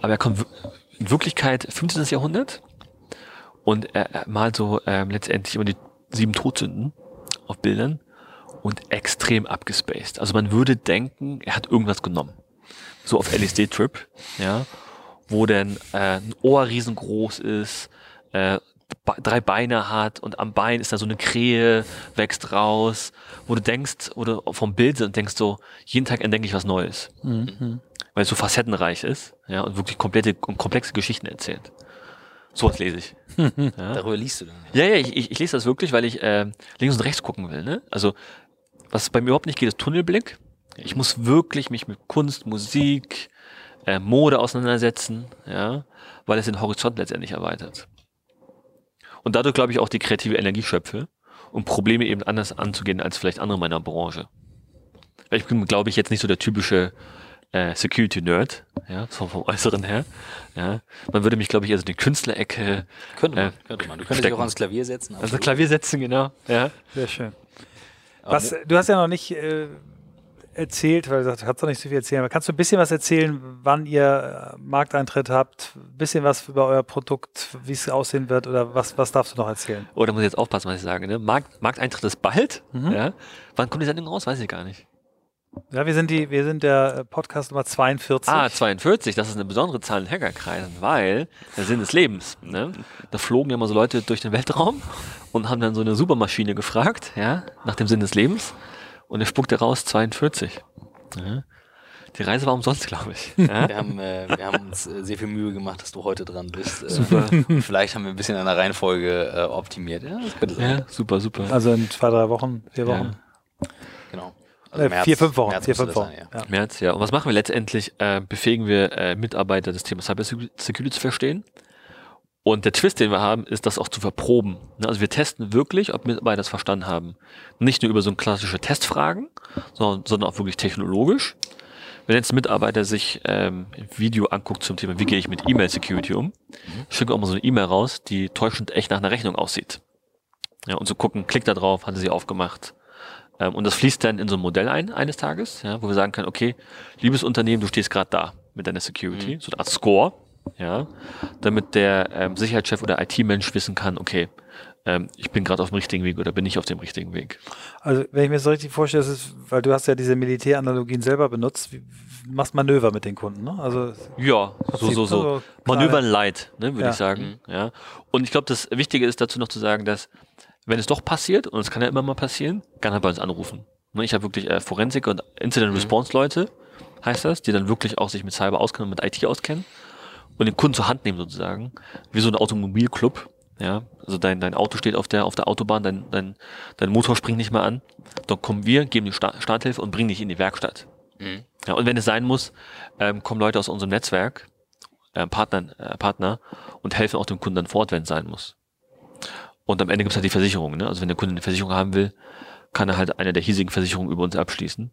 Aber er kommt in Wirklichkeit 15. Jahrhundert und er, er malt so ähm, letztendlich immer die sieben Todsünden auf Bildern und extrem abgespaced. Also man würde denken, er hat irgendwas genommen. So auf LSD-Trip, ja, wo denn äh, ein Ohr riesengroß ist, äh, drei Beine hat und am Bein ist da so eine Krähe, wächst raus, wo du denkst, oder vom Bild und denkst so, jeden Tag entdecke ich was Neues. Mhm. Weil es so facettenreich ist, ja, und wirklich komplette und komplexe Geschichten erzählt. Sowas lese ich. ja. Darüber liest du dann. Ja, ja, ich, ich, ich lese das wirklich, weil ich äh, links und rechts gucken will. Ne? Also, was bei mir überhaupt nicht geht, ist Tunnelblick. Ich muss wirklich mich mit Kunst, Musik, äh, Mode auseinandersetzen, ja, weil es den Horizont letztendlich erweitert und dadurch, glaube ich, auch die kreative Energie schöpfe, um Probleme eben anders anzugehen als vielleicht andere meiner Branche. Ich bin, glaube ich, jetzt nicht so der typische äh, Security-Nerd, ja, vom, vom Äußeren her. Ja. Man würde mich, glaube ich, also in die Künstlerecke. Könnte man, äh, könnte man. Du könntest dich auch ans Klavier setzen. Also Klavier setzen, genau. Ja. Sehr schön. Was, du hast ja noch nicht äh, erzählt, weil du kannst doch nicht so viel erzählen, aber kannst du ein bisschen was erzählen, wann ihr äh, Markteintritt habt, ein bisschen was über euer Produkt, wie es aussehen wird oder was, was darfst du noch erzählen? Oh, da muss ich jetzt aufpassen, was ich sage. Ne? Markt, Markteintritt ist bald. Mhm. Ja? Wann kommt die Sendung raus? Weiß ich gar nicht. Ja, wir sind die, wir sind der äh, Podcast Nummer 42. Ah, 42, das ist eine besondere Zahl in Hackerkreisen, weil der Sinn des Lebens. Ne? Da flogen ja mal so Leute durch den Weltraum und haben dann so eine Supermaschine gefragt, ja, nach dem Sinn des Lebens. Und er spuckte raus 42. Ja. Die Reise war umsonst, glaube ich. Ja? Wir, haben, äh, wir haben uns äh, sehr viel Mühe gemacht, dass du heute dran bist. Äh, super. Vielleicht haben wir ein bisschen an der Reihenfolge äh, optimiert. Ja, ja, super, super. Also in zwei, drei Wochen, vier Wochen. Genau. Also März, vier, fünf Wochen. März vier, fünf Wochen. Sein, ja. März, ja. Und was machen wir letztendlich? Äh, befähigen wir äh, Mitarbeiter, das Thema Cyber Security zu verstehen und der Twist, den wir haben, ist, das auch zu verproben. Ne, also wir testen wirklich, ob Mitarbeiter das verstanden haben. Nicht nur über so klassische Testfragen, sondern, sondern auch wirklich technologisch. Wenn jetzt ein Mitarbeiter sich ähm, ein Video anguckt zum Thema, wie gehe ich mit E-Mail-Security um, schicke auch mal so eine E-Mail raus, die täuschend echt nach einer Rechnung aussieht. Ja, und so gucken, klickt da drauf, hat er sie aufgemacht. Ähm, und das fließt dann in so ein Modell ein, eines Tages, ja, wo wir sagen können, okay, liebes Unternehmen, du stehst gerade da mit deiner Security, mhm. so eine Art Score, ja, damit der ähm, Sicherheitschef oder IT-Mensch wissen kann, okay, ähm, ich bin gerade auf dem richtigen Weg oder bin ich auf dem richtigen Weg. Also wenn ich mir das so richtig vorstelle, das ist, weil du hast ja diese Militäranalogien selber benutzt, wie, machst Manöver mit den Kunden, ne? Also ja, so so so, so Manövern light, ne, würde ja. ich sagen. Mhm. Ja. Und ich glaube, das Wichtige ist dazu noch zu sagen, dass wenn es doch passiert und es kann ja immer mal passieren, kann er bei uns anrufen. Ne, ich habe wirklich äh, Forensik und Incident mhm. Response Leute, heißt das, die dann wirklich auch sich mit Cyber auskennen und mit IT auskennen und den Kunden zur Hand nehmen sozusagen, wie so ein Automobilclub. Ja, also dein, dein Auto steht auf der, auf der Autobahn, dein, dein, dein Motor springt nicht mehr an. Dann kommen wir, geben die Starthilfe und bringen dich in die Werkstatt. Mhm. Ja, und wenn es sein muss, ähm, kommen Leute aus unserem Netzwerk, äh, Partner, äh, Partner und helfen auch dem Kunden dann fort, wenn es sein muss. Und am Ende gibt es halt die Versicherung. Ne? Also wenn der Kunde eine Versicherung haben will, kann er halt eine der hiesigen Versicherungen über uns abschließen.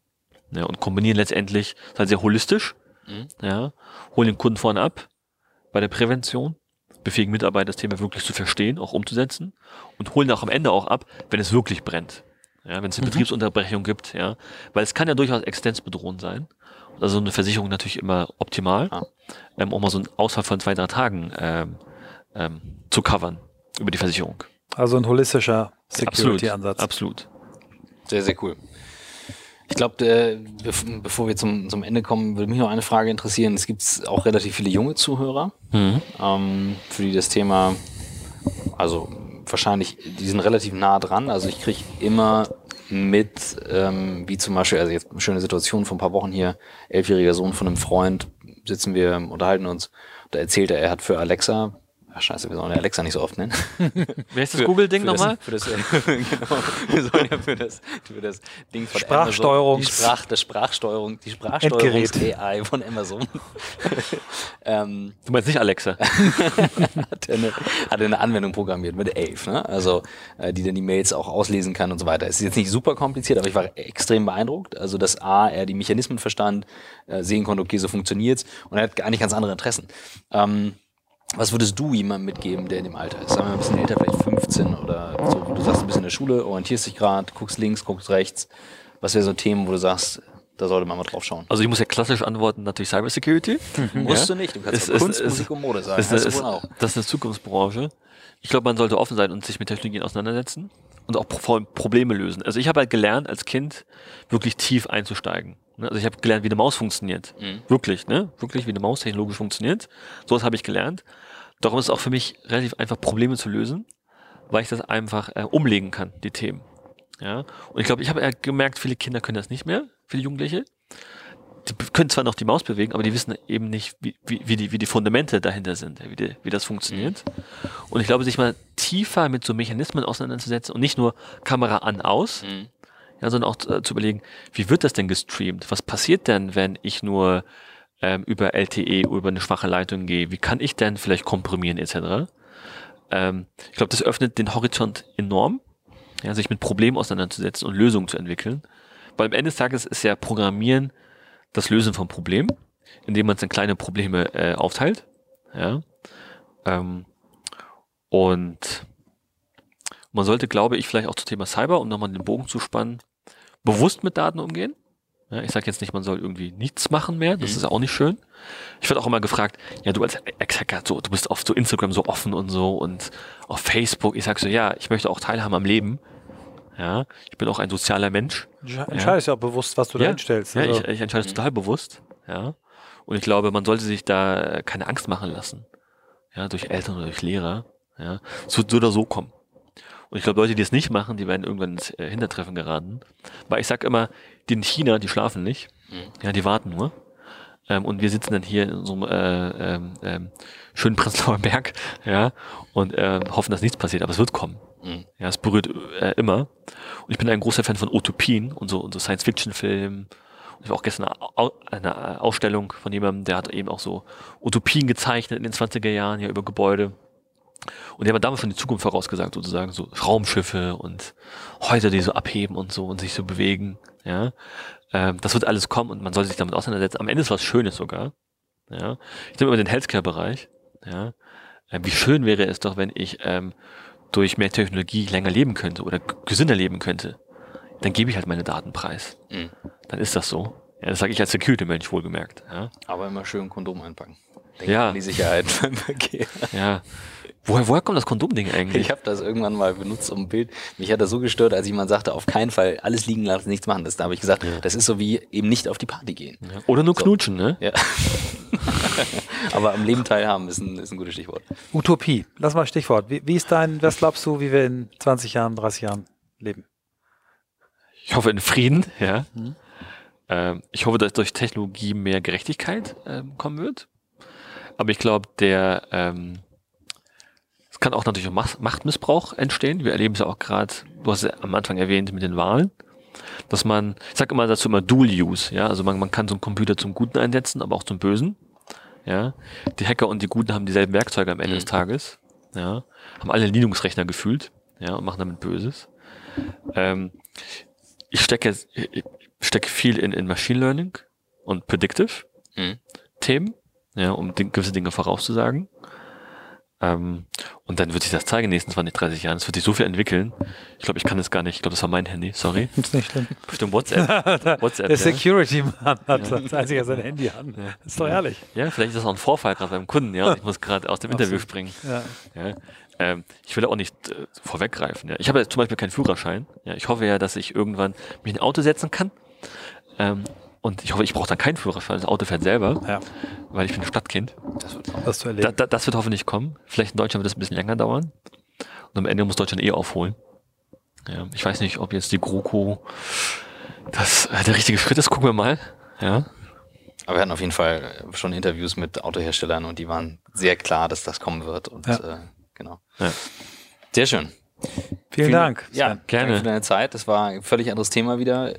Ja, und kombinieren letztendlich, ist halt sehr holistisch. Mhm. Ja, holen den Kunden vorne ab, bei der Prävention, befähigen Mitarbeiter, das Thema wirklich zu verstehen, auch umzusetzen und holen auch am Ende auch ab, wenn es wirklich brennt. Ja, wenn es eine mhm. Betriebsunterbrechung gibt, ja. Weil es kann ja durchaus existenzbedrohend sein. Also eine Versicherung natürlich immer optimal, ah. ähm, um mal so einen Ausfall von zwei, drei Tagen ähm, ähm, zu covern über die Versicherung. Also ein holistischer Security-Ansatz. Absolut, absolut. Sehr, sehr cool. Ich glaube, bevor wir zum, zum Ende kommen, würde mich noch eine Frage interessieren. Es gibt auch relativ viele junge Zuhörer, mhm. ähm, für die das Thema, also wahrscheinlich, die sind relativ nah dran. Also ich kriege immer mit, ähm, wie zum Beispiel, also jetzt eine schöne Situation vor ein paar Wochen hier, elfjähriger Sohn von einem Freund, sitzen wir, unterhalten uns, da erzählt er, er hat für Alexa Ach, scheiße, wir sollen ja Alexa nicht so oft nennen. Wer ist das Google-Ding nochmal? Für das, genau, wir sollen ja für das, für das Ding von Sprachsteuerung. Die, Sprach, das Sprachsteuerung, die Sprachsteuerungs-AI von Amazon. ähm, du meinst nicht Alexa? hat, eine, hat eine Anwendung programmiert mit Ave, ne? also äh, die dann die Mails auch auslesen kann und so weiter. Es ist jetzt nicht super kompliziert, aber ich war extrem beeindruckt. Also, dass A, er die Mechanismen verstand, äh, sehen konnte, okay, so funktioniert's und er hat eigentlich ganz andere Interessen. Ähm, Was würdest du jemandem mitgeben, der in dem Alter ist? Sagen wir mal ein bisschen älter, vielleicht 15 oder so. Du sagst, du bist in der Schule, orientierst dich gerade, guckst links, guckst rechts. Was wäre so Themen, wo du sagst, da sollte man mal drauf schauen? Also ich muss ja klassisch antworten, natürlich Cybersecurity. Musst Ja. du nicht. Du kannst Es- Kunst, es- Musik und Mode sagen. Ist, auch. das ist eine Zukunftsbranche. Ich glaube, man sollte offen sein und sich mit Technologien auseinandersetzen und auch vor allem Probleme lösen. Also ich habe halt gelernt, als Kind wirklich tief einzusteigen. ne? Also ich habe gelernt, wie eine Maus funktioniert. Mhm. Wirklich, ne? Wirklich, wie eine Maus technologisch funktioniert. Sowas habe ich gelernt. Darum ist es auch für mich relativ einfach, Probleme zu lösen, weil ich das einfach äh, umlegen kann, die Themen. Ja. Und ich glaube, ich habe gemerkt, viele Kinder können das nicht mehr, viele Jugendliche. Die können zwar noch die Maus bewegen, aber die wissen eben nicht, wie, wie, wie, die, wie die Fundamente dahinter sind, wie, die, wie das funktioniert. Und ich glaube, sich mal tiefer mit so Mechanismen auseinanderzusetzen und nicht nur Kamera an, aus, Mhm. ja, sondern auch äh, zu überlegen, wie wird das denn gestreamt? Was passiert denn, wenn ich nur ähm, über LTE über eine schwache Leitung gehe? Wie kann ich denn vielleicht komprimieren etc.? Ähm, ich glaube, das öffnet den Horizont enorm, ja, sich mit Problemen auseinanderzusetzen und Lösungen zu entwickeln. Weil am Ende des Tages ist ja Programmieren das Lösen von Problemen, indem man es in kleine Probleme äh, aufteilt. Ja. Ähm, und man sollte, glaube ich, vielleicht auch zum Thema Cyber, um nochmal den Bogen zu spannen, bewusst mit Daten umgehen. Ja, ich sage jetzt nicht, man soll irgendwie nichts machen mehr, das Mhm. ist auch nicht schön. Ich werde auch immer gefragt, ja, du als Ex-Hacker, so, du bist auf so Instagram so offen und so und auf Facebook. Ich sag so, ja, ich möchte auch teilhaben am Leben. Ja, ich bin auch ein sozialer Mensch. Du entscheidest ja auch bewusst, was du da Ja. hinstellst. Ja, Also, ich, ich entscheide es total bewusst. Ja. Und ich glaube, man sollte sich da keine Angst machen lassen. Ja, durch Eltern oder durch Lehrer. Ja. So, so oder so kommen. Und ich glaube, Leute, die es nicht machen, die werden irgendwann ins äh, Hintertreffen geraten. Weil ich sag immer, die in China, die schlafen nicht. Mhm. Ja, die warten nur. Ähm, und wir sitzen dann hier in so einem äh, ähm, ähm, schönen Prenzlauer Berg, ja, und äh, hoffen, dass nichts passiert, aber es wird kommen. Mhm. Ja, es berührt äh, immer. Und ich bin ein großer Fan von Utopien und so, und so Science-Fiction-Filmen. Ich war auch gestern eine eine Ausstellung von jemandem, der hat eben auch so Utopien gezeichnet in den 20er Jahren, ja, über Gebäude. Und der hat damals schon die Zukunft vorausgesagt, sozusagen, so Raumschiffe und Häuser, die so abheben und so und sich so bewegen, ja. Ähm, das wird alles kommen und man sollte sich damit auseinandersetzen. Am Ende ist was Schönes sogar, ja. Ich nehme immer den Healthcare-Bereich, ja. Äh, wie schön wäre es doch, wenn ich ähm, durch mehr Technologie länger leben könnte oder gesünder leben könnte. Dann gebe ich halt meine Daten preis. Mhm. Dann ist das so. Ja, das sage ich als Security-Mensch wohlgemerkt. Ja. Aber immer schön Kondom einpacken. Denk Ja. an die Sicherheit beim Verkehr. ja. Woher, woher kommt das Kondomding eigentlich? Ich habe das irgendwann mal benutzt um ein Bild. Mich hat das so gestört, als jemand sagte, auf keinen Fall alles liegen lassen, nichts machen. Das, da habe ich gesagt, das ist so wie eben nicht auf die Party gehen. Ja. Oder nur So. knutschen, ne? Ja. Aber am Leben teilhaben ist ein, ist ein gutes Stichwort. Utopie. Lass mal Stichwort. Wie, wie ist dein, was glaubst du, wie wir in 20 Jahren, 30 Jahren leben? Ich hoffe in Frieden, ja. Mhm. Ähm, ich hoffe, dass durch Technologie mehr Gerechtigkeit ähm, kommen wird. Aber ich glaube, der ähm, es kann auch natürlich auch Macht- Machtmissbrauch entstehen. Wir erleben es ja auch gerade, du hast es am Anfang erwähnt mit den Wahlen, dass man, ich sage immer dazu immer Dual Use, ja, also man, man kann so einen Computer zum Guten einsetzen, aber auch zum Bösen. Ja, die Hacker und die Guten haben dieselben Werkzeuge am Ende Mhm. des Tages. Ja, haben alle Linux-Rechner gefühlt, ja, und machen damit Böses. Ähm, ich stecke jetzt, ich stecke viel in, in Machine Learning und Predictive Mhm. Themen, ja, um gewisse Dinge vorauszusagen. Ähm, und dann wird sich das zeigen in den nächsten 20, 30 Jahren. Es wird sich so viel entwickeln. Ich glaube, ich kann es gar nicht. Ich glaube, das war mein Handy. Sorry. Ist nicht schlimm. Bestimmt WhatsApp. WhatsApp. Der ja. Security-Mann hat als einziger sein Handy an. Ja. Ist doch ehrlich. ja, vielleicht ist das auch ein Vorfall gerade beim Kunden. Ja, und ich muss gerade aus dem Interview springen. Ja. Ja. Ähm, ich will auch nicht äh, vorweggreifen. Ja. Ich habe ja zum Beispiel keinen Führerschein. Ja. Ich hoffe ja, dass ich irgendwann mich in ein Auto setzen kann. Ähm, und ich hoffe, ich brauche dann keinen Führerschein. Das Auto fährt selber, ja, weil ich bin ein Stadtkind. Das wird das zu Da, erleben. da, das wird hoffentlich kommen. Vielleicht in Deutschland wird es ein bisschen länger dauern. Und am Ende muss Deutschland eh aufholen. Ja, ich weiß nicht, ob jetzt die GroKo das äh, der richtige Schritt ist. Gucken wir mal. Ja. Aber wir hatten auf jeden Fall schon Interviews mit Autoherstellern und die waren sehr klar, dass das kommen wird. Und Ja. äh, genau. Ja. Sehr schön. Vielen Dank. Ja, Sven. Gerne. Danke für deine Zeit. Das war ein völlig anderes Thema wieder.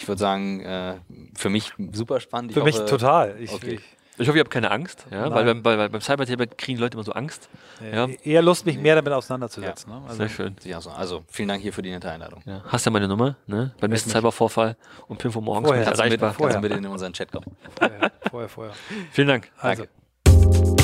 Ich würde sagen, äh, für mich super spannend. Ich Für mich hoffe- total. Ich, Okay. ich, Ich hoffe, ihr habt keine Angst. Ja, weil beim, bei, beim Cyberthema kriegen Leute immer so Angst. Ja. äh, eher Lust, mich mehr damit auseinanderzusetzen. Ne? Also, Sehr schön. Ja, so. Also vielen Dank hier für die nette Einladung. Ja. Hast ja meine Nummer, ne? Beim nächsten mich. Cybervorfall um 5 Uhr morgens Vorher. mit, erreichbar. kannst du Vorher. mit in unseren Chat kommen. vorher, vorher, vorher. Vielen Dank. Also, Danke.